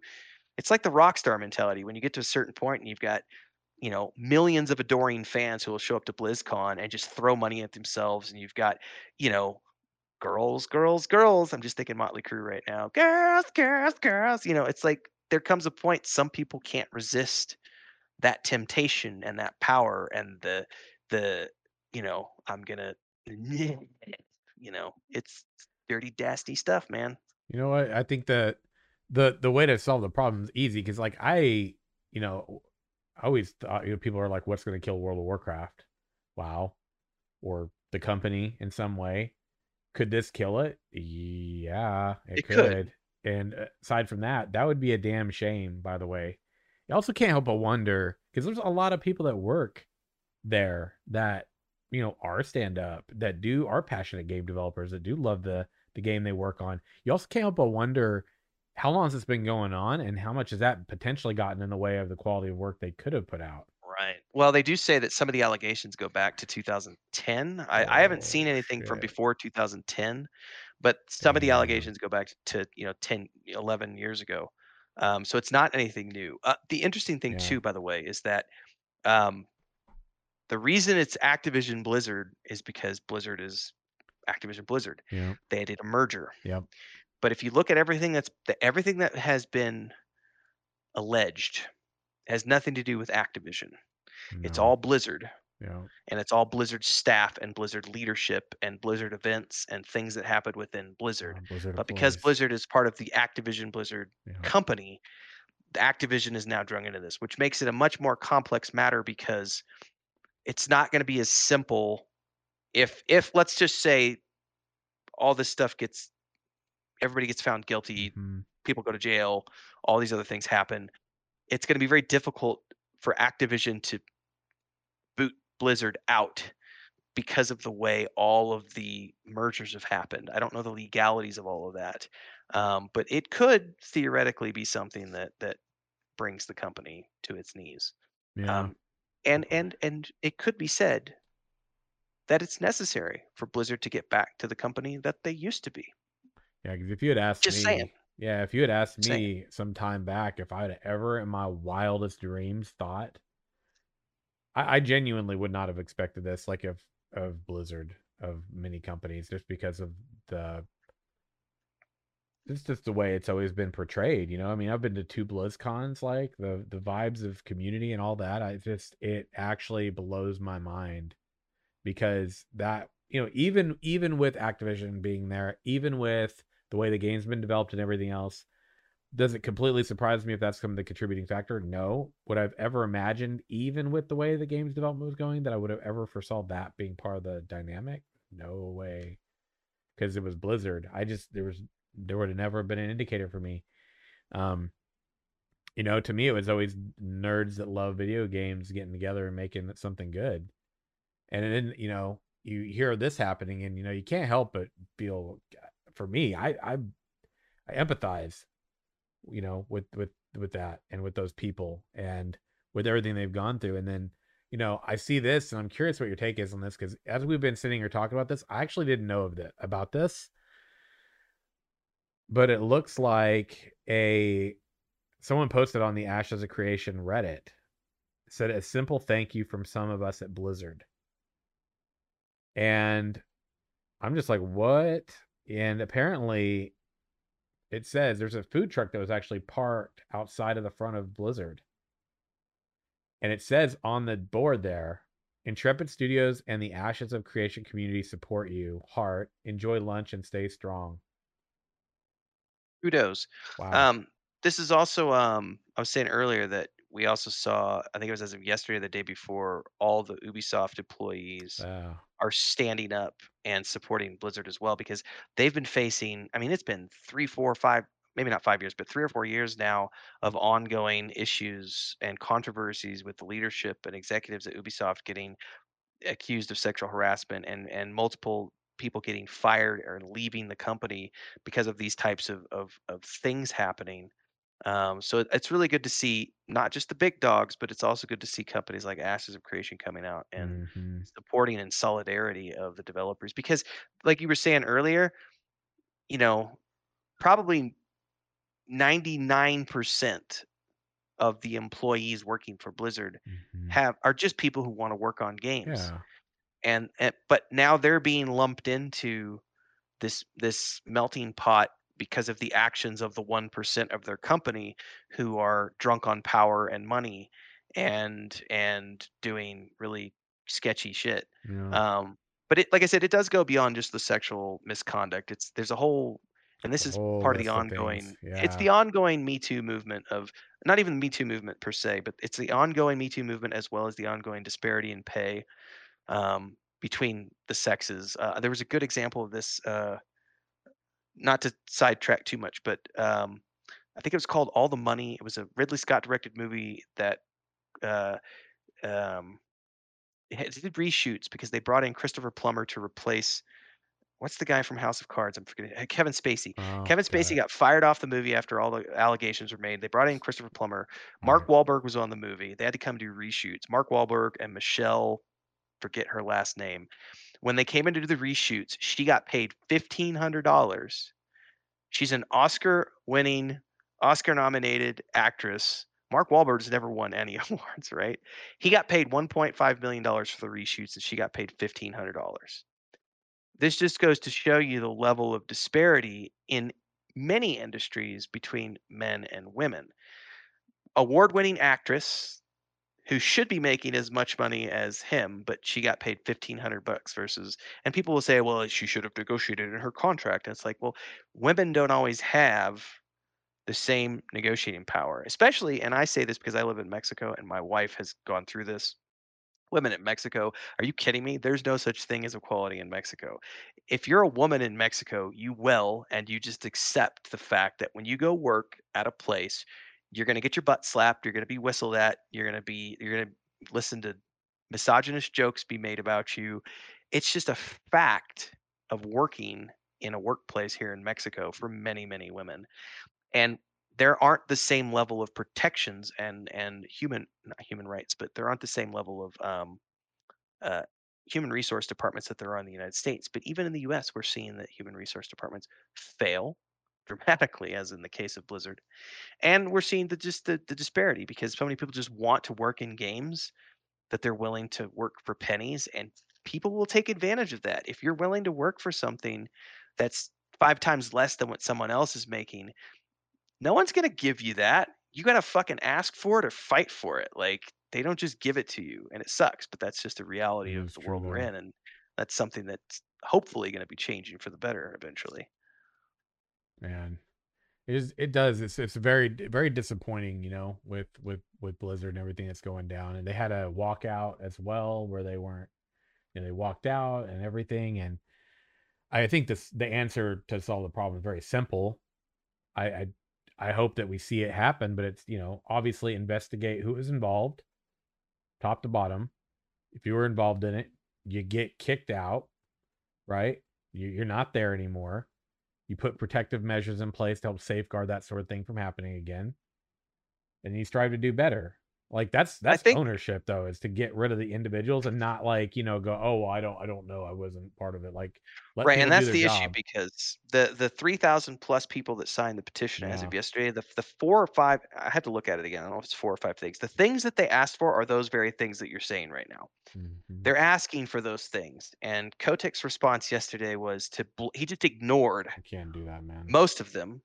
it's like the rock star mentality. When you get to a certain point and you've got you know millions of adoring fans who will show up to BlizzCon and just throw money at themselves, and you've got you know girls, girls, girls. I'm just thinking Motley Crue right now. Girls, girls, girls. You know, it's like there comes a point some people can't resist that temptation and that power and the the you know I'm gonna [laughs] you know it's dirty dasty stuff, man. You know what? I think that the the way to solve the problem is easy because, like, I, you know, I always thought you know people are like, "What's going to kill World of Warcraft?" Wow, or the company in some way. Could this kill it? Yeah, it, It could. could. And uh, aside from that, that would be a damn shame. By the way, you also can't help but wonder because there's a lot of people that work there that you know are stand up that do are passionate game developers that do love the the game they work on. You also can't help but wonder how long has this been going on and how much has that potentially gotten in the way of the quality of work they could have put out. Right. Well, they do say that some of the allegations go back to 2010. I, I haven't seen Oh, anything from before 2010, but some of the allegations go back to, you know, 10, 11 years ago. Um, so it's not anything new. Uh, the interesting thing, Yeah. too, by the way, is that um, the reason it's Activision Blizzard is because Blizzard is Activision Blizzard. Yeah. They did a merger. Yep. But if you look at everything that's the, everything that has been alleged has nothing to do with Activision. It's all Blizzard Yeah. and it's all Blizzard staff and Blizzard leadership and Blizzard events and things that happened within Blizzard. Blizzard But because. Blizzard is part of the Activision Blizzard Yeah. company, the Activision is now drawn into this, which makes it a much more complex matter because it's not going to be as simple if if let's just say all this stuff gets everybody gets found guilty, hmm people go to jail, all these other things happen, it's going to be very difficult for Activision to boot Blizzard out because of the way all of the mergers have happened. I don't know the legalities of all of that, um, but it could theoretically be something that that brings the company to its knees. Yeah. Um, and and and it could be said that it's necessary for Blizzard to get back to the company that they used to be. Yeah, because if you had asked Just saying, me, yeah, if you had asked saying. me some time back if I had ever in my wildest dreams thought, I, I genuinely would not have expected this, like of of Blizzard, of many companies, just because of the it's just the way it's always been portrayed, you know. I mean, I've been to two BlizzCons, like the the vibes of community and all that. I just it actually blows my mind because that you know even even with Activision being there, even with the way the game's been developed and everything else, does it completely surprise me if that's some of the contributing factor? No. Would I've ever imagined, even with the way the game's development was going, that I would have ever foresaw that being part of the dynamic? No way. Because it was Blizzard. I just there was there would have never been an indicator for me. Um, you know, to me it was always nerds that love video games getting together and making something good. And then, you know, you hear this happening and you know, you can't help but feel for me, I I I empathize you know with with with that and with those people and with everything they've gone through. And then you know i see this and i'm curious what your take is on this because as we've been sitting here talking about this i actually didn't know of that about this. But it looks like a someone posted on the ashes of creation reddit said a simple thank you from some of us at blizzard. And i'm just like what and apparently it says there's a food truck that was actually parked outside of the front of Blizzard. And it says on the board there, Intrepid Studios and the Ashes of Creation community support you. Heart, enjoy lunch and stay strong. Kudos. Wow. Um, this is also um, I was saying earlier that we also saw, I think it was as of yesterday or the day before, all the Ubisoft employees Wow. Are standing up and supporting Blizzard as well because they've been facing, I mean, it's been three, four, five, maybe not five years, but three or four years now of ongoing issues and controversies with the leadership and executives at Ubisoft getting accused of sexual harassment and and multiple people getting fired or leaving the company because of these types of of, of things happening um, so it- it's really good to see not just the big dogs, but it's also good to see companies like Ashes of Creation coming out and hmm supporting in solidarity of the developers. Because, like you were saying earlier, you know, probably 99% of the employees working for Blizzard hmm have are just people who want to work on games. Yeah. And, and but now they're being lumped into this this melting pot because of the actions of the 1% of their company who are drunk on power and money and and doing really sketchy shit Yeah. um but it like i said it does go beyond just the sexual misconduct it's there's a whole and this is whole part of the list of things. ongoing it's the ongoing me too movement of not even the me too movement per se but it's the ongoing me too movement as well as the ongoing disparity in pay um, between the sexes uh, there was a good example of this uh, not to sidetrack too much, but um, I think it was called All the Money. It was a Ridley Scott directed movie that uh, um, it did reshoots because they brought in Christopher Plummer to replace what's the guy from House of Cards? I'm forgetting uh, Kevin Spacey. Oh, Kevin Spacey it. got fired off the movie after all the allegations were made. They brought in Christopher Plummer. Mark. Wahlberg was on the movie. They had to come do reshoots. Mark Wahlberg and Michelle, forget her last name. When they came to do the reshoots, she got paid fifteen hundred dollars She's an Oscar-winning, Oscar-nominated actress. Mark Wahlberg's never won any [laughs] awards, right? He got paid $1.5 million for the reshoots, and she got paid $1,500. This just goes to show you the level of disparity in many industries between men and women. Award-winning actress who should be making as much money as him, but she got paid 1500 bucks versus and people will say, well, she should have negotiated in her contract. And it's like, well, women don't always have the same negotiating power, especially, and I say this because I live in Mexico and my wife has gone through this. women in Mexico. Are you kidding me? There's no such thing as equality in Mexico. If you're a woman in Mexico, you will and you just accept the fact that when you go work at a place, you're going to get your butt slapped, you're going to be whistled at, you're going to be you're going to listen to misogynist jokes be made about you. It's just a fact of working in a workplace here in Mexico for many many women. And there aren't the same level of protections and and human not human rights, but there aren't the same level of um, uh, human resource departments that there are in the United States. But even in the U.S., we're seeing that human resource departments fail dramatically, as in the case of Blizzard, and we're seeing the just the, the disparity because so many people just want to work in games that they're willing to work for pennies, and people will take advantage of that. If you're willing to work for something that's five times less than what someone else is making no one's gonna give you that. You gotta fucking ask for it or fight for it. Like they don't just give it to you, and it sucks. But that's just the reality It of the world we're in, and that's something that's hopefully going to be changing for the better eventually. Man. It is it does. It's it's very very disappointing, you know, with with with Blizzard and everything that's going down. And they had a walkout as well where they weren't you know, they walked out and everything. And I think this the answer to solve the problem is very simple. I I I hope that we see it happen, but it's, you know, obviously investigate who is involved, top to bottom. If you were involved in it, you get kicked out, right? You, you're not there anymore. You put protective measures in place to help safeguard that sort of thing from happening again, and you strive to do better. Like that's that's think ownership though, is to get rid of the individuals and not like you know go oh well, I don't I don't know I wasn't part of it. Like let right, and that's the issue because the the three thousand plus people that signed the petition as of yesterday, the the four or five, I had to look at it again. I don't know if it's four or five things. The things that they asked for are those very things that you're saying right now. Mhm. They're asking for those things, and Kotick's response yesterday was to bl- he just ignored You can't do that, man. most of them.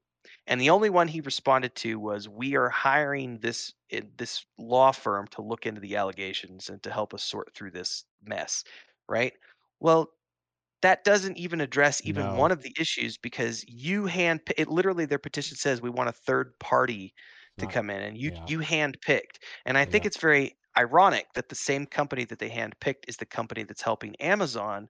And the only one he responded to was, "We are hiring this eh, this law firm to look into the allegations and to help us sort through this mess." Right? Well, that doesn't even address even No, one of the issues because you hand it literally their petition says we want a third party to come in and you Yeah, you handpicked. And I think yeah, it's very ironic that the same company that they handpicked is the company that's helping Amazon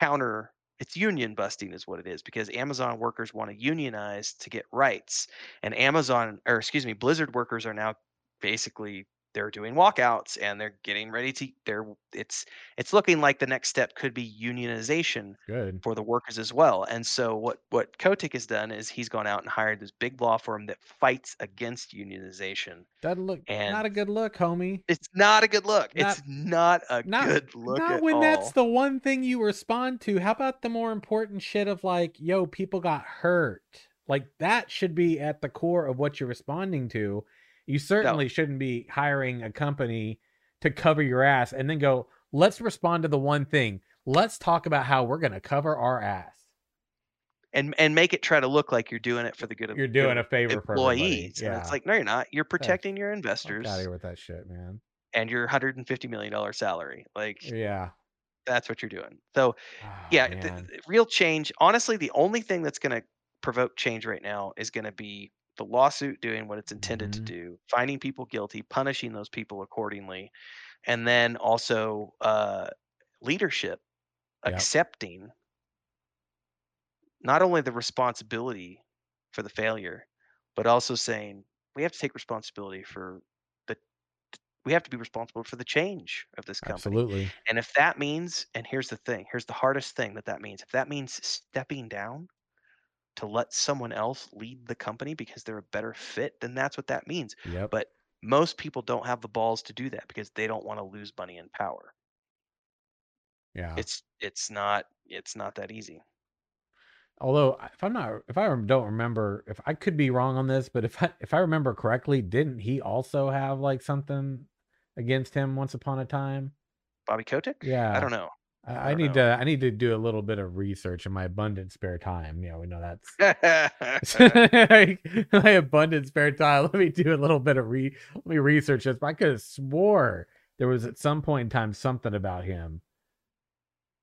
counter it's union busting is what it is because Amazon workers want to unionize to get rights and Amazon or excuse me Blizzard workers are now basically they're doing walkouts and they're getting ready to they're it's it's looking like the next step could be unionization good. for the workers as well. And so what what Kotick has done is he's gone out and hired this big law firm that fights against unionization Doesn't look and not a good look, homie. it's not a good look. Not It's not a not good look not when that's the one thing you respond to. How about the more important shit of like, yo, people got hurt. Like that should be at the core of what you're responding to. You certainly shouldn't be hiring a company to cover your ass and then go, let's respond to the one thing. Let's talk about how we're going to cover our ass. and and make it try to look like you're doing it for the good of You're doing a favor for everybody. employees. And it's like, no, you're not. You're protecting your investors. out of here with that shit, man. and your hundred and fifty million dollar salary. Like Yeah. that's what you're doing. So Oh, yeah, the, the real change. Honestly, the only thing that's going to provoke change right now is going to be the lawsuit doing what it's intended to Mhm. do, finding people guilty, punishing those people accordingly, and then also uh, leadership Yep. accepting not only the responsibility for the failure, but also saying we have to take responsibility for the we have to be responsible for the change of this company. Absolutely. And if that means, and here's the thing, here's the hardest thing that that means. If that means stepping down to let someone else lead the company because they're a better fit, then that's what that means. Yep. But most people don't have the balls to do that because they don't want to lose money and power. Yeah. It's it's not it's not that easy. Although if I'm not if I don't remember if I could be wrong on this, but if I if I remember correctly, didn't he also have like something against him once upon a time? Bobby Kotick? Yeah. I don't know. I, I need know. to I need to do a little bit of research in my abundant spare time. You know, we know that's [laughs] [laughs] my abundant spare time. [laughs] Let me do a little bit of re let me research this. But I could have swore there was at some point in time something about him.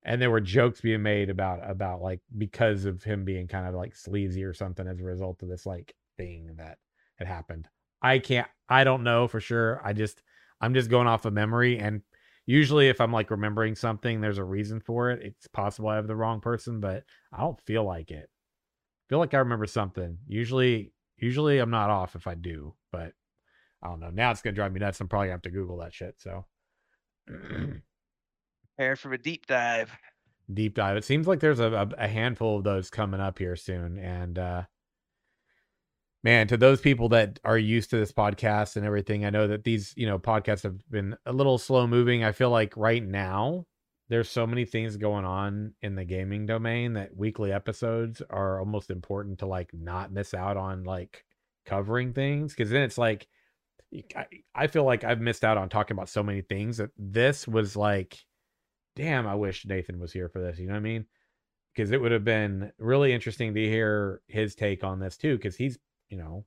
And there were jokes being made about about like because of him being kind of like sleazy or something as a result of this like thing that had happened. I can't I don't know for sure. I just I'm just going off of memory and Usually, if I'm like remembering something, there's a reason for it. It's possible I have the wrong person, but I don't feel like it. I feel like I remember something. Usually, usually I'm not off if I do, but I don't know. Now it's gonna drive me nuts. I'm probably gonna have to Google that shit. So [clears throat] Prepare for a deep dive. deep dive. It seems like there's a, a, a handful of those coming up here soon, and uh, man, to those people that are used to this podcast and everything, I know that these, you know, podcasts have been a little slow moving. I feel like right now there's so many things going on in the gaming domain that weekly episodes are almost important to like not miss out on like covering things because then it's like I, I feel like I've missed out on talking about so many things that this was like damn, I wish Nathan was here for this, you know what I mean? Because it would have been really interesting to hear his take on this too because he's you know,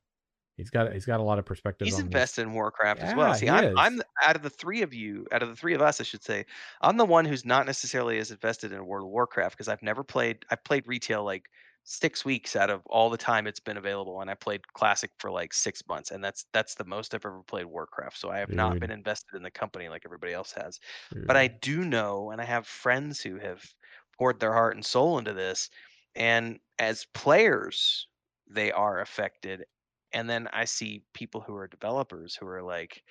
he's got he's got a lot of perspective. He's on this. invested in Warcraft as well. See, I'm is. I'm out of the three of you, out of the three of us, I should say, I'm the one who's not necessarily as invested in World of Warcraft because I've never played. I've played retail like six weeks out of all the time it's been available, and I played Classic for like six months, and that's that's the most I've ever played Warcraft. So I have not been invested in the company like everybody else has. But I do know, and I have friends who have poured their heart and soul into this, and as players, they are affected and then I see people who are developers who are like,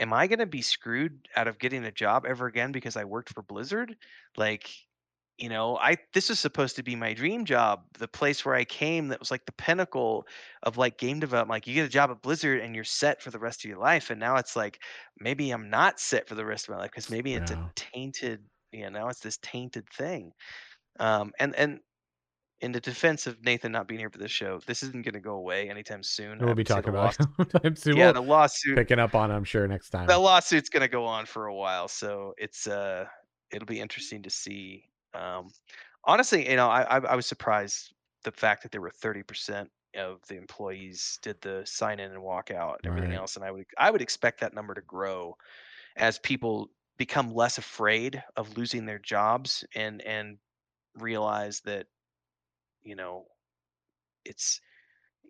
"Am I going to be screwed out of getting a job ever again because I worked for Blizzard?" Like, you know, I this is supposed to be my dream job, the place where I came that was like the pinnacle of like game development. Like you get a job at Blizzard and you're set for the rest of your life, and now it's like maybe I'm not set for the rest of my life because maybe it's a tainted, you know, now it's this tainted thing. Um, and and in the defense of Nathan not being here for this show, this isn't going to go away anytime soon. We'll be talking about [laughs] it soon. yeah, the lawsuit. picking up on I'm sure next time. The lawsuit's going to go on for a while, so it's uh, it'll be interesting to see. Um, honestly, you know, I, I I was surprised the fact that there were thirty percent of the employees did the sign in and walk out and everything Right. else, and I would I would expect that number to grow as people become less afraid of losing their jobs and and realize that you know it's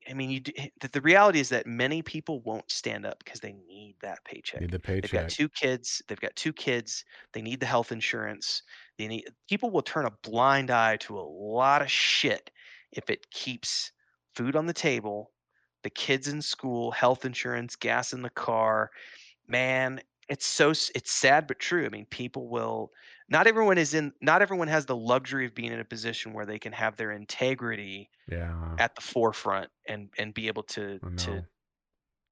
i mean you d- eh, the, the reality is that many people won't stand up because they need that paycheck. Need the paycheck. they've got two kids they've got two kids they need the health insurance they need people will turn a blind eye to a lot of shit if it keeps food on the table the kids in school health insurance gas in the car. Man it's so it's sad but true. I mean people will not everyone is in not everyone has the luxury of being in a position where they can have their integrity Yeah. at the forefront and and be able to to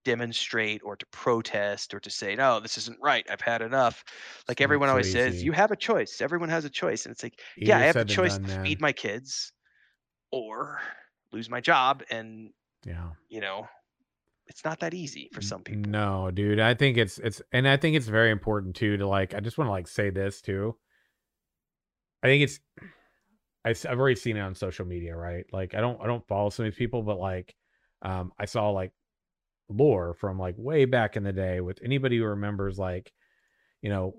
demonstrate or to protest or to say no this isn't right i've had enough like everyone always says you have a choice everyone has a choice and it's like yeah i have a choice done, to feed my kids or lose my job and Yeah. you know it's not that easy for some people No, dude. I think it's it's and I think it's very important too to like I just want to like say this too. I think it's I, have already seen it on social media, right? Like I don't I don't follow some of these people, but like um I saw like lore from like way back in the day with anybody who remembers like you know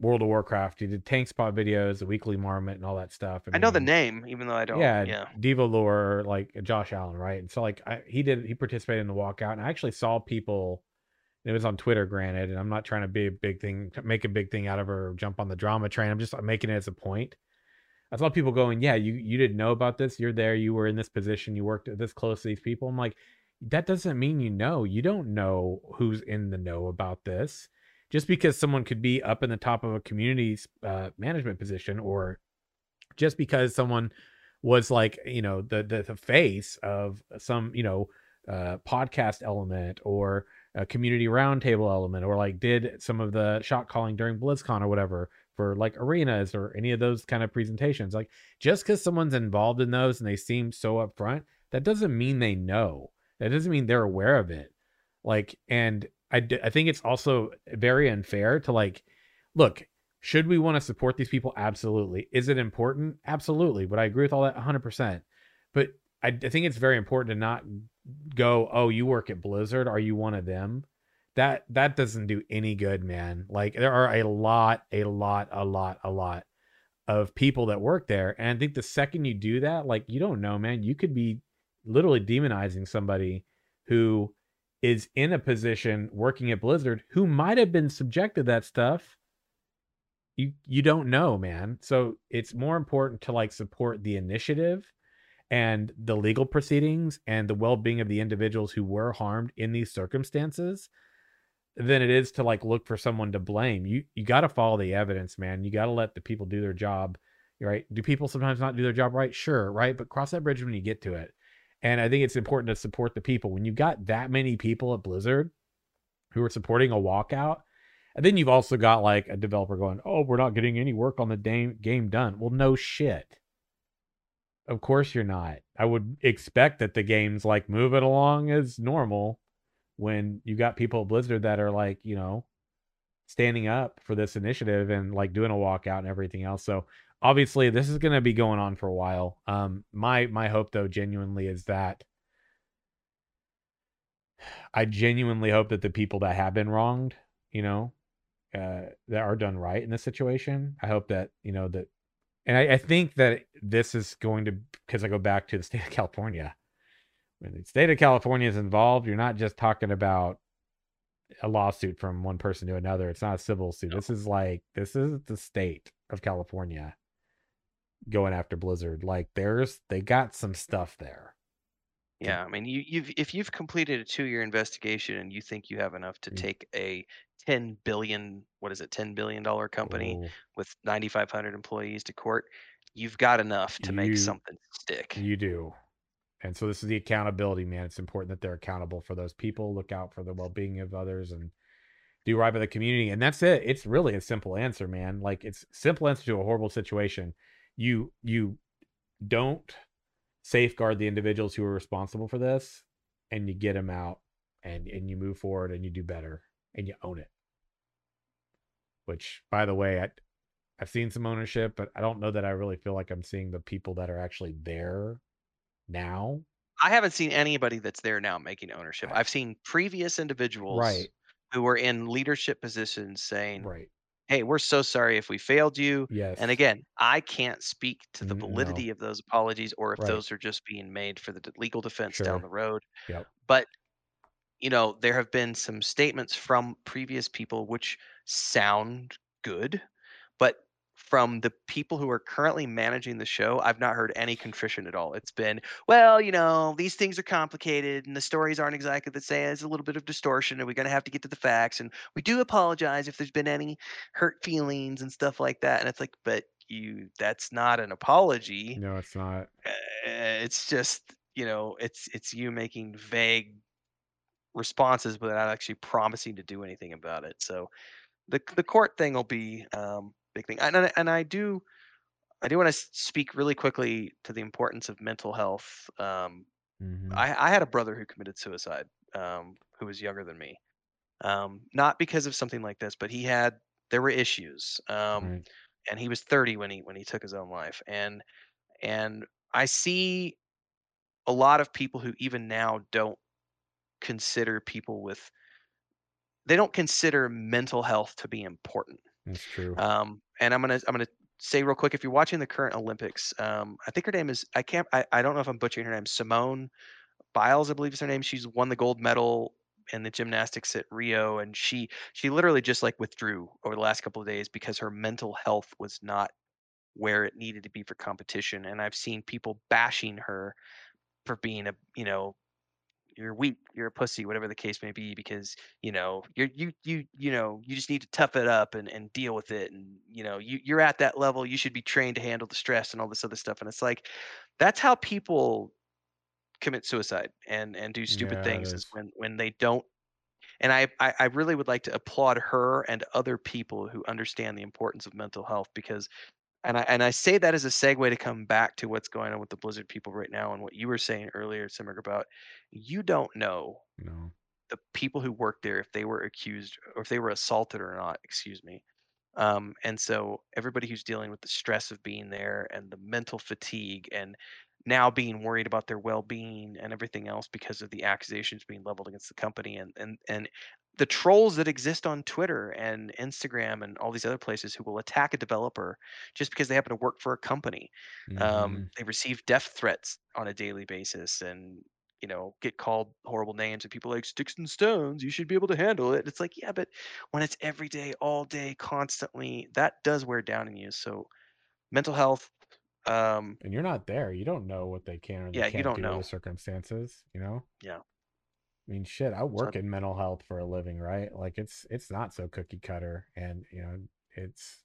World of Warcraft. He did tank spot videos, the weekly marmot, and all that stuff. i know the name even though i don't yeah, yeah Devo Lore, like Josh Allen, right? And so like I, he did he participated in the walkout, and I actually saw people. It was on Twitter, granted, and I'm not trying to be a big thing, make a big thing out of her, jump on the drama train. I'm just making it as a point. I saw people going, "Yeah, you you didn't know about this. You're there. You were in this position. You worked this close to these people." I'm like, that doesn't mean you know. You don't know who's in the know about this. Just because someone could be up in the top of a community uh, management position, or just because someone was like you know the the, the face of some you know uh, podcast element or a community roundtable element or like did some of the shot calling during BlizzCon or whatever for like arenas or any of those kind of presentations. Like just because someone's involved in those and they seem so upfront, that doesn't mean they know. That doesn't mean they're aware of it. Like, and I d- I think it's also very unfair to like look. Should we want to support these people? Absolutely. Is it important? Absolutely. But I agree with all that 100%. But I, I think it's very important to not go, oh, you work at Blizzard. Are you one of them? That that doesn't do any good, man. Like there are a lot, a lot, a lot, a lot of people that work there. And I think the second you do that, like you don't know, man, you could be literally demonizing somebody who is in a position working at Blizzard who might have been subjected to that stuff you you don't know, man. So it's more important to like support the initiative and the legal proceedings and the well-being of the individuals who were harmed in these circumstances than it is to like look for someone to blame. You you got to follow the evidence, man. You got to let the people do their job, right? Do people sometimes not do their job right? Sure, right? But cross that bridge when you get to it. And I think it's important to support the people. When you've got that many people at Blizzard who are supporting a walkout, and then you've also got like a developer going, "Oh, we're not getting any work on the game game done." Well, no shit. Of course you're not. I would expect that the game's like moving along as normal when you got people at Blizzard that are like, you know, standing up for this initiative and like doing a walkout and everything else. So obviously this is going to be going on for a while. Um my my hope though genuinely is that I genuinely hope that the people that have been wronged, you know, uh, that are done right in this situation. I hope that you know that, and I, I think that this is going to because I go back to the state of [laughs] California. When the state of California is involved, you're not just talking about a lawsuit from one person to another. It's not a civil suit. This is like this is the state of California going after Blizzard. Like there's they got some stuff there. Yeah, I mean, you, you've if you've completed a two-year investigation and you think you have enough to Mm. take a 10 billion, what is it, 10 billion dollar company Oh, with 9,500 employees to court, you've got enough to make you something stick. you do. And so this is the accountability, man. It's important that they're accountable for those people, look out for the well-being of others and do right by the community. And that's it. It's really a simple answer, man. Like it's simple answer to a horrible situation. You you don't safeguard the individuals who are responsible for this and you get them out and and you move forward and you do better and you own it. Which by the way, I I've seen some ownership, but I don't know that I really feel like I'm seeing the people that are actually there now. I haven't seen anybody that's there now making ownership. I've seen previous individuals Right. who were in leadership positions saying, Right. "Hey, we're so sorry if we failed you." Yes. And again, I can't speak to the mm, no. validity of those apologies or if Right. those are just being made for the legal defense down the road. Yep. But you know, there have been some statements from previous people which sound good, but from the people who are currently managing the show, I've not heard any contrition at all. It's been, well, you know, these things are complicated and the stories aren't exactly the same. There's a little bit of distortion and we're going to have to get to the facts. And we do apologize if there's been any hurt feelings and stuff like that. And it's like, but you, that's not an apology. No, it's not. Uh, it's just, you know, it's, it's you making vague responses without actually promising to do anything about it. So the the court thing will be um big thing. And I, and I do I do want to speak really quickly to the importance of mental health. Um, Mhm. I I had a brother who committed suicide, um, who was younger than me. Um, not because of something like this, but he had there were issues. Um, Right. and he was 30 when he when he took his own life. And and I see a lot of people who even now don't consider people with they don't consider mental health to be important. That's true. Um, and I'm gonna I'm gonna say real quick if you're watching the current Olympics, um, I think her name is I can't I, I don't know if I'm butchering her name. Simone Biles, I believe is her name. She's won the gold medal in the gymnastics at Rio, and she she literally just like withdrew over the last couple of days because her mental health was not where it needed to be for competition. And I've seen people bashing her for being a you know you're weak, you're a pussy, whatever the case may be, because you know you're you you you know you just need to tough it up and and deal with it, and you know you you're at that level, you should be trained to handle the stress and all this other stuff, and it's like that's how people commit suicide and and do stupid Yeah, things is when when they don't. And I, I I really would like to applaud her and other people who understand the importance of mental health because and I and I say that as a segue to come back to what's going on with the Blizzard people right now and what you were saying earlier, Simmer, about you don't know No. the people who worked there if they were accused or if they were assaulted or not, excuse me. Um, and so everybody who's dealing with the stress of being there and the mental fatigue and now being worried about their well-being and everything else because of the accusations being leveled against the company and and and the trolls that exist on Twitter and Instagram and all these other places who will attack a developer just because they happen to work for a company. Um, Mhm. they receive death threats on a daily basis and you know, get called horrible names and people like sticks and stones, you should be able to handle it. It's like, yeah, but when it's every day, all day, constantly, that does wear down on you. So mental health, um, And you're not there. You don't know what they can or they yeah, can't don't do know. the circumstances, you know? Yeah. I mean, shit, I work in mental health for a living, right? Like it's it's not so cookie cutter and, you know, it's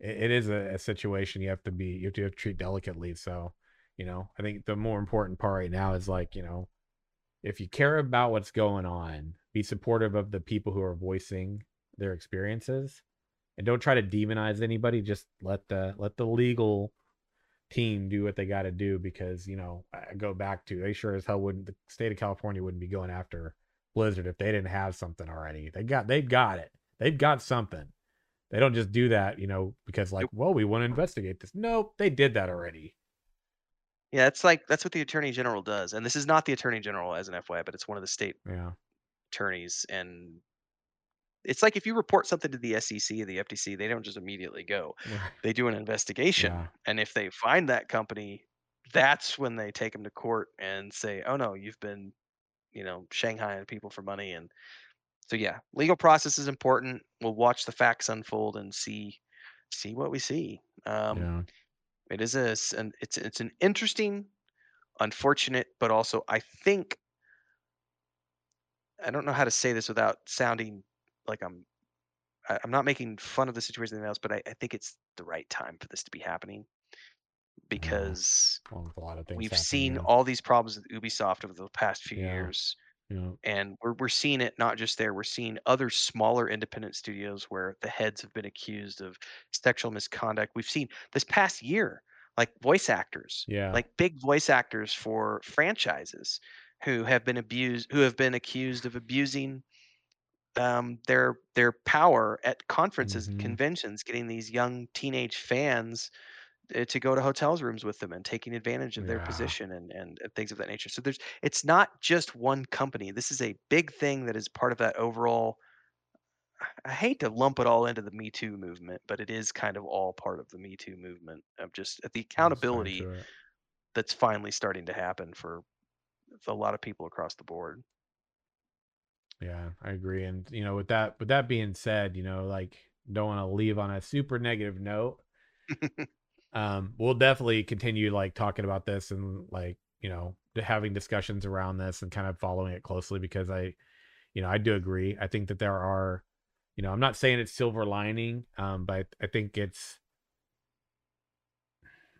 it, it is a, a situation you have to be you have to treat delicately. So, you know, I think the more important part right now is like, you know, if you care about what's going on, be supportive of the people who are voicing their experiences and don't try to demonize anybody. Just let the let the legal team do what they got to do because you know I go back to they sure as hell wouldn't the state of California wouldn't be going after Blizzard if they didn't have something already. They got they've got it. They've got something. They don't just do that, you know, because like, well, we want to investigate this. Nope, they did that already. yeah, it's like that's what the attorney general does. And this is not the attorney general as an FYI, but it's one of the state Yeah. attorneys. And it's like if you report something to the SEC or the FTC, they don't just immediately go. They do an investigation. Yeah. And if they find that company, that's when they take them to court and say, "Oh no, you've been, you know, shanghaiing people for money." And so yeah, legal process is important. We'll watch the facts unfold and see see what we see. Um, Yeah. it is a an it's it's an interesting, unfortunate, but also I think I don't know how to say this without sounding like I'm I- I'm not making fun of the situation or anything else, but I, I think it's the right time for this to be happening mm. because Along with a lot of things we've seen yeah. all these problems with Ubisoft over the past few Yeah. years. Yeah. And we're we're seeing it not just there, we're seeing other smaller independent studios where the heads have been accused of sexual misconduct. We've seen this past year, like voice actors, Yeah. like big voice actors for franchises who have been abused who have been accused of abusing um, their their power at conferences and Mhm. conventions, getting these young teenage fans uh, to go to hotels rooms with them and taking advantage of their Yeah. position and, and and things of that nature. So there's it's not just one company. This is a big thing that is part of that overall. I hate to lump it all into the Me Too movement, but it is kind of all part of the Me Too movement of just uh, the accountability that's finally starting to happen for a lot of people across the board. Yeah, I agree. And you know, with that with that being said, you know, like don't want to leave on a super negative note. [laughs] um, we'll definitely continue like talking about this and like, you know, having discussions around this and kind of following it closely because I, you know, I do agree. I think that there are, you know, I'm not saying it's silver lining, um, but I think it's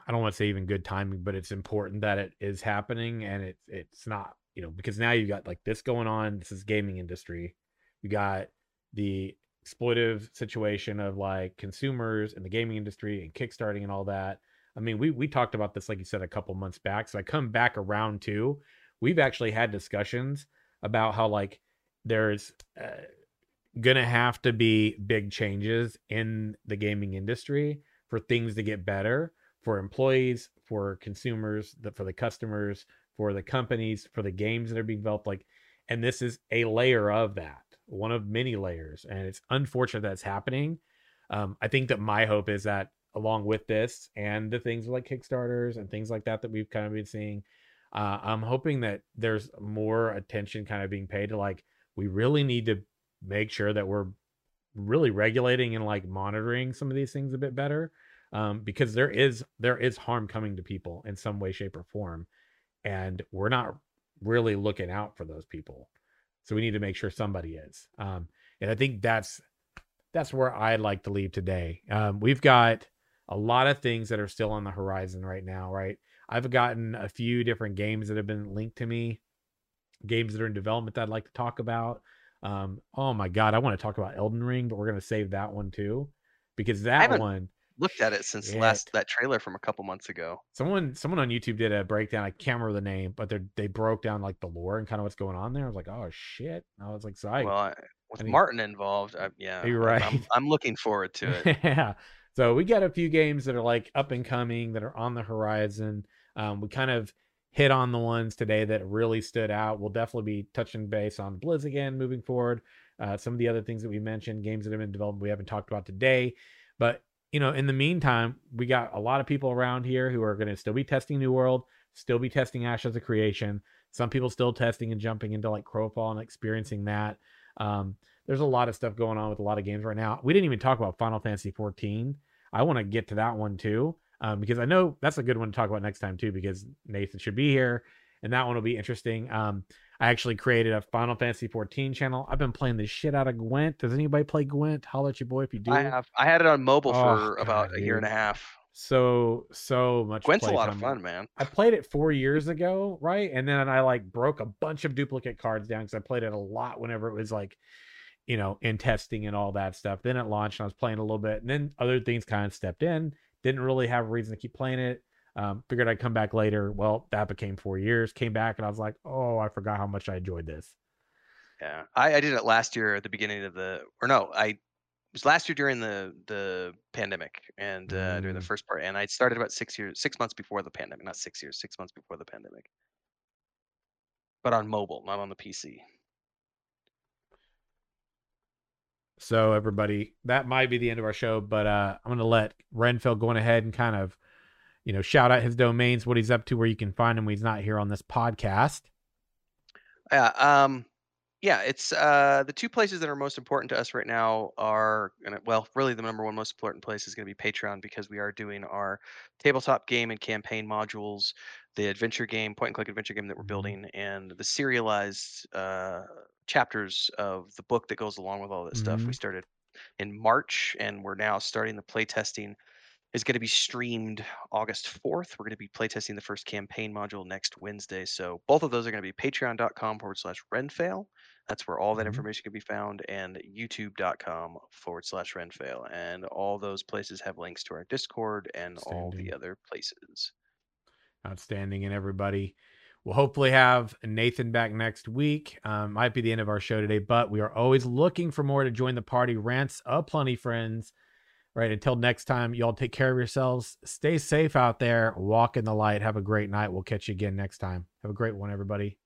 I don't want to say even good timing, but it's important that it is happening and it it's not, you know, because now you've got like this going on. This is gaming industry. You got the exploitive situation of like consumers and the gaming industry and kickstarting and all that. I mean, we we talked about this like you said a couple months back. So I come back around to we've actually had discussions about how like there's uh, gonna have to be big changes in the gaming industry for things to get better for employees, for consumers, the, for the customers, for the companies, for the games that are being developed. Like, and this is a layer of that, one of many layers, and it's unfortunate that's happening. Um, I think that my hope is that along with this and the things like Kickstarters and things like that that we've kind of been seeing, uh, I'm hoping that there's more attention kind of being paid to like we really need to make sure that we're really regulating and like monitoring some of these things a bit better um, because there is there is harm coming to people in some way shape or form and we're not really looking out for those people. So we need to make sure somebody is. Um, and i think that's that's where i'd like to leave today. Um, we've got a lot of things that are still on the horizon right now right? I've gotten a few different games that have been linked to me games that are in development that i'd like to talk about. Um, oh my god, I want to talk about Elden Ring, but we're gonna save that one too, because that one, Looked at it since Shit. last that trailer from a couple months ago. someone someone on YouTube did a breakdown. I can't remember the name, but they they broke down like the lore and kind of what's going on there. I was like, oh shit. I was like, I well, I, with I mean- Martin involved, I, yeah, You're I'm- I'm, right. I'm looking forward to it. [laughs] yeah. So we got a few games that are like up and coming that are on the horizon. Um, we kind of hit on the ones today that really stood out. We'll definitely be touching base on Blizz again moving forward. Uh, some of the other things that we mentioned, games that have been developed we haven't talked about today. But you know, in the meantime, we got a lot of people around here who are going to still be testing New World, still be testing Ashes of Creation, Some people still testing and jumping into like Crowfall and experiencing that. Um, there's a lot of stuff going on with a lot of games right now. We didn't even talk about Final Fantasy 14. I want to get to that one too, um, because I know that's a good one to talk about next time too, because Nathan should be here and that one will be interesting. Um, I actually created a Final Fantasy 14 channel. I've been playing the shit out of Gwent. Does anybody play Gwent? Holla at your boy if you do. I have. I had it on mobile Oh, for God, about a year and a half. So so much. Gwent's a lot of fun, man. I played it four years ago, right? And then I like broke a bunch of duplicate cards down because I played it a lot whenever it was like, you know, in testing and all that stuff. Then it launched and I was playing a little bit, and then other things kind of stepped in. Didn't really have a reason to keep playing it. Um, figured I'd come back later. Well, that became four years. Came back and I was like, oh, I forgot how much I enjoyed this. Yeah, I, I did it last year at the beginning of the, or no, I it was last year during the the pandemic and uh, during the Mm. first part, and I started about six years, six months before the pandemic, not six years, six months before the pandemic. But on mobile, not on the PC. So everybody, that might be the end of our show, but uh, I'm gonna let Renfell go on ahead and kind of, you know, shout out his domains, what he's up to, where you can find him when he's not here on this podcast. Yeah, um, yeah, it's uh the two places that are most important to us right now are gonna well, really the number one most important place is gonna be Patreon because we are doing our tabletop game and campaign modules, the adventure game, point and click adventure game that we're Mhm. building, and the serialized uh chapters of the book that goes along with all that stuff. We Mhm. started in March and we're now starting the play testing is going to be streamed August 4th. We're going to be playtesting the first campaign module next Wednesday. So both of those are going to be patreon.com forward slash renfail. That's where all that Mhm. information can be found, and youtube.com forward slash renfail. And all those places have links to our Discord and all the other places. Outstanding, and everybody. We'll hopefully have Nathan back next week. Um, might be the end of our show today, but we are always looking for more to join the party. Rants a plenty, friends. Right. Until next time, y'all take care of yourselves. Stay safe out there. Walk in the light. Have a great night. We'll catch you again next time. Have a great one, everybody.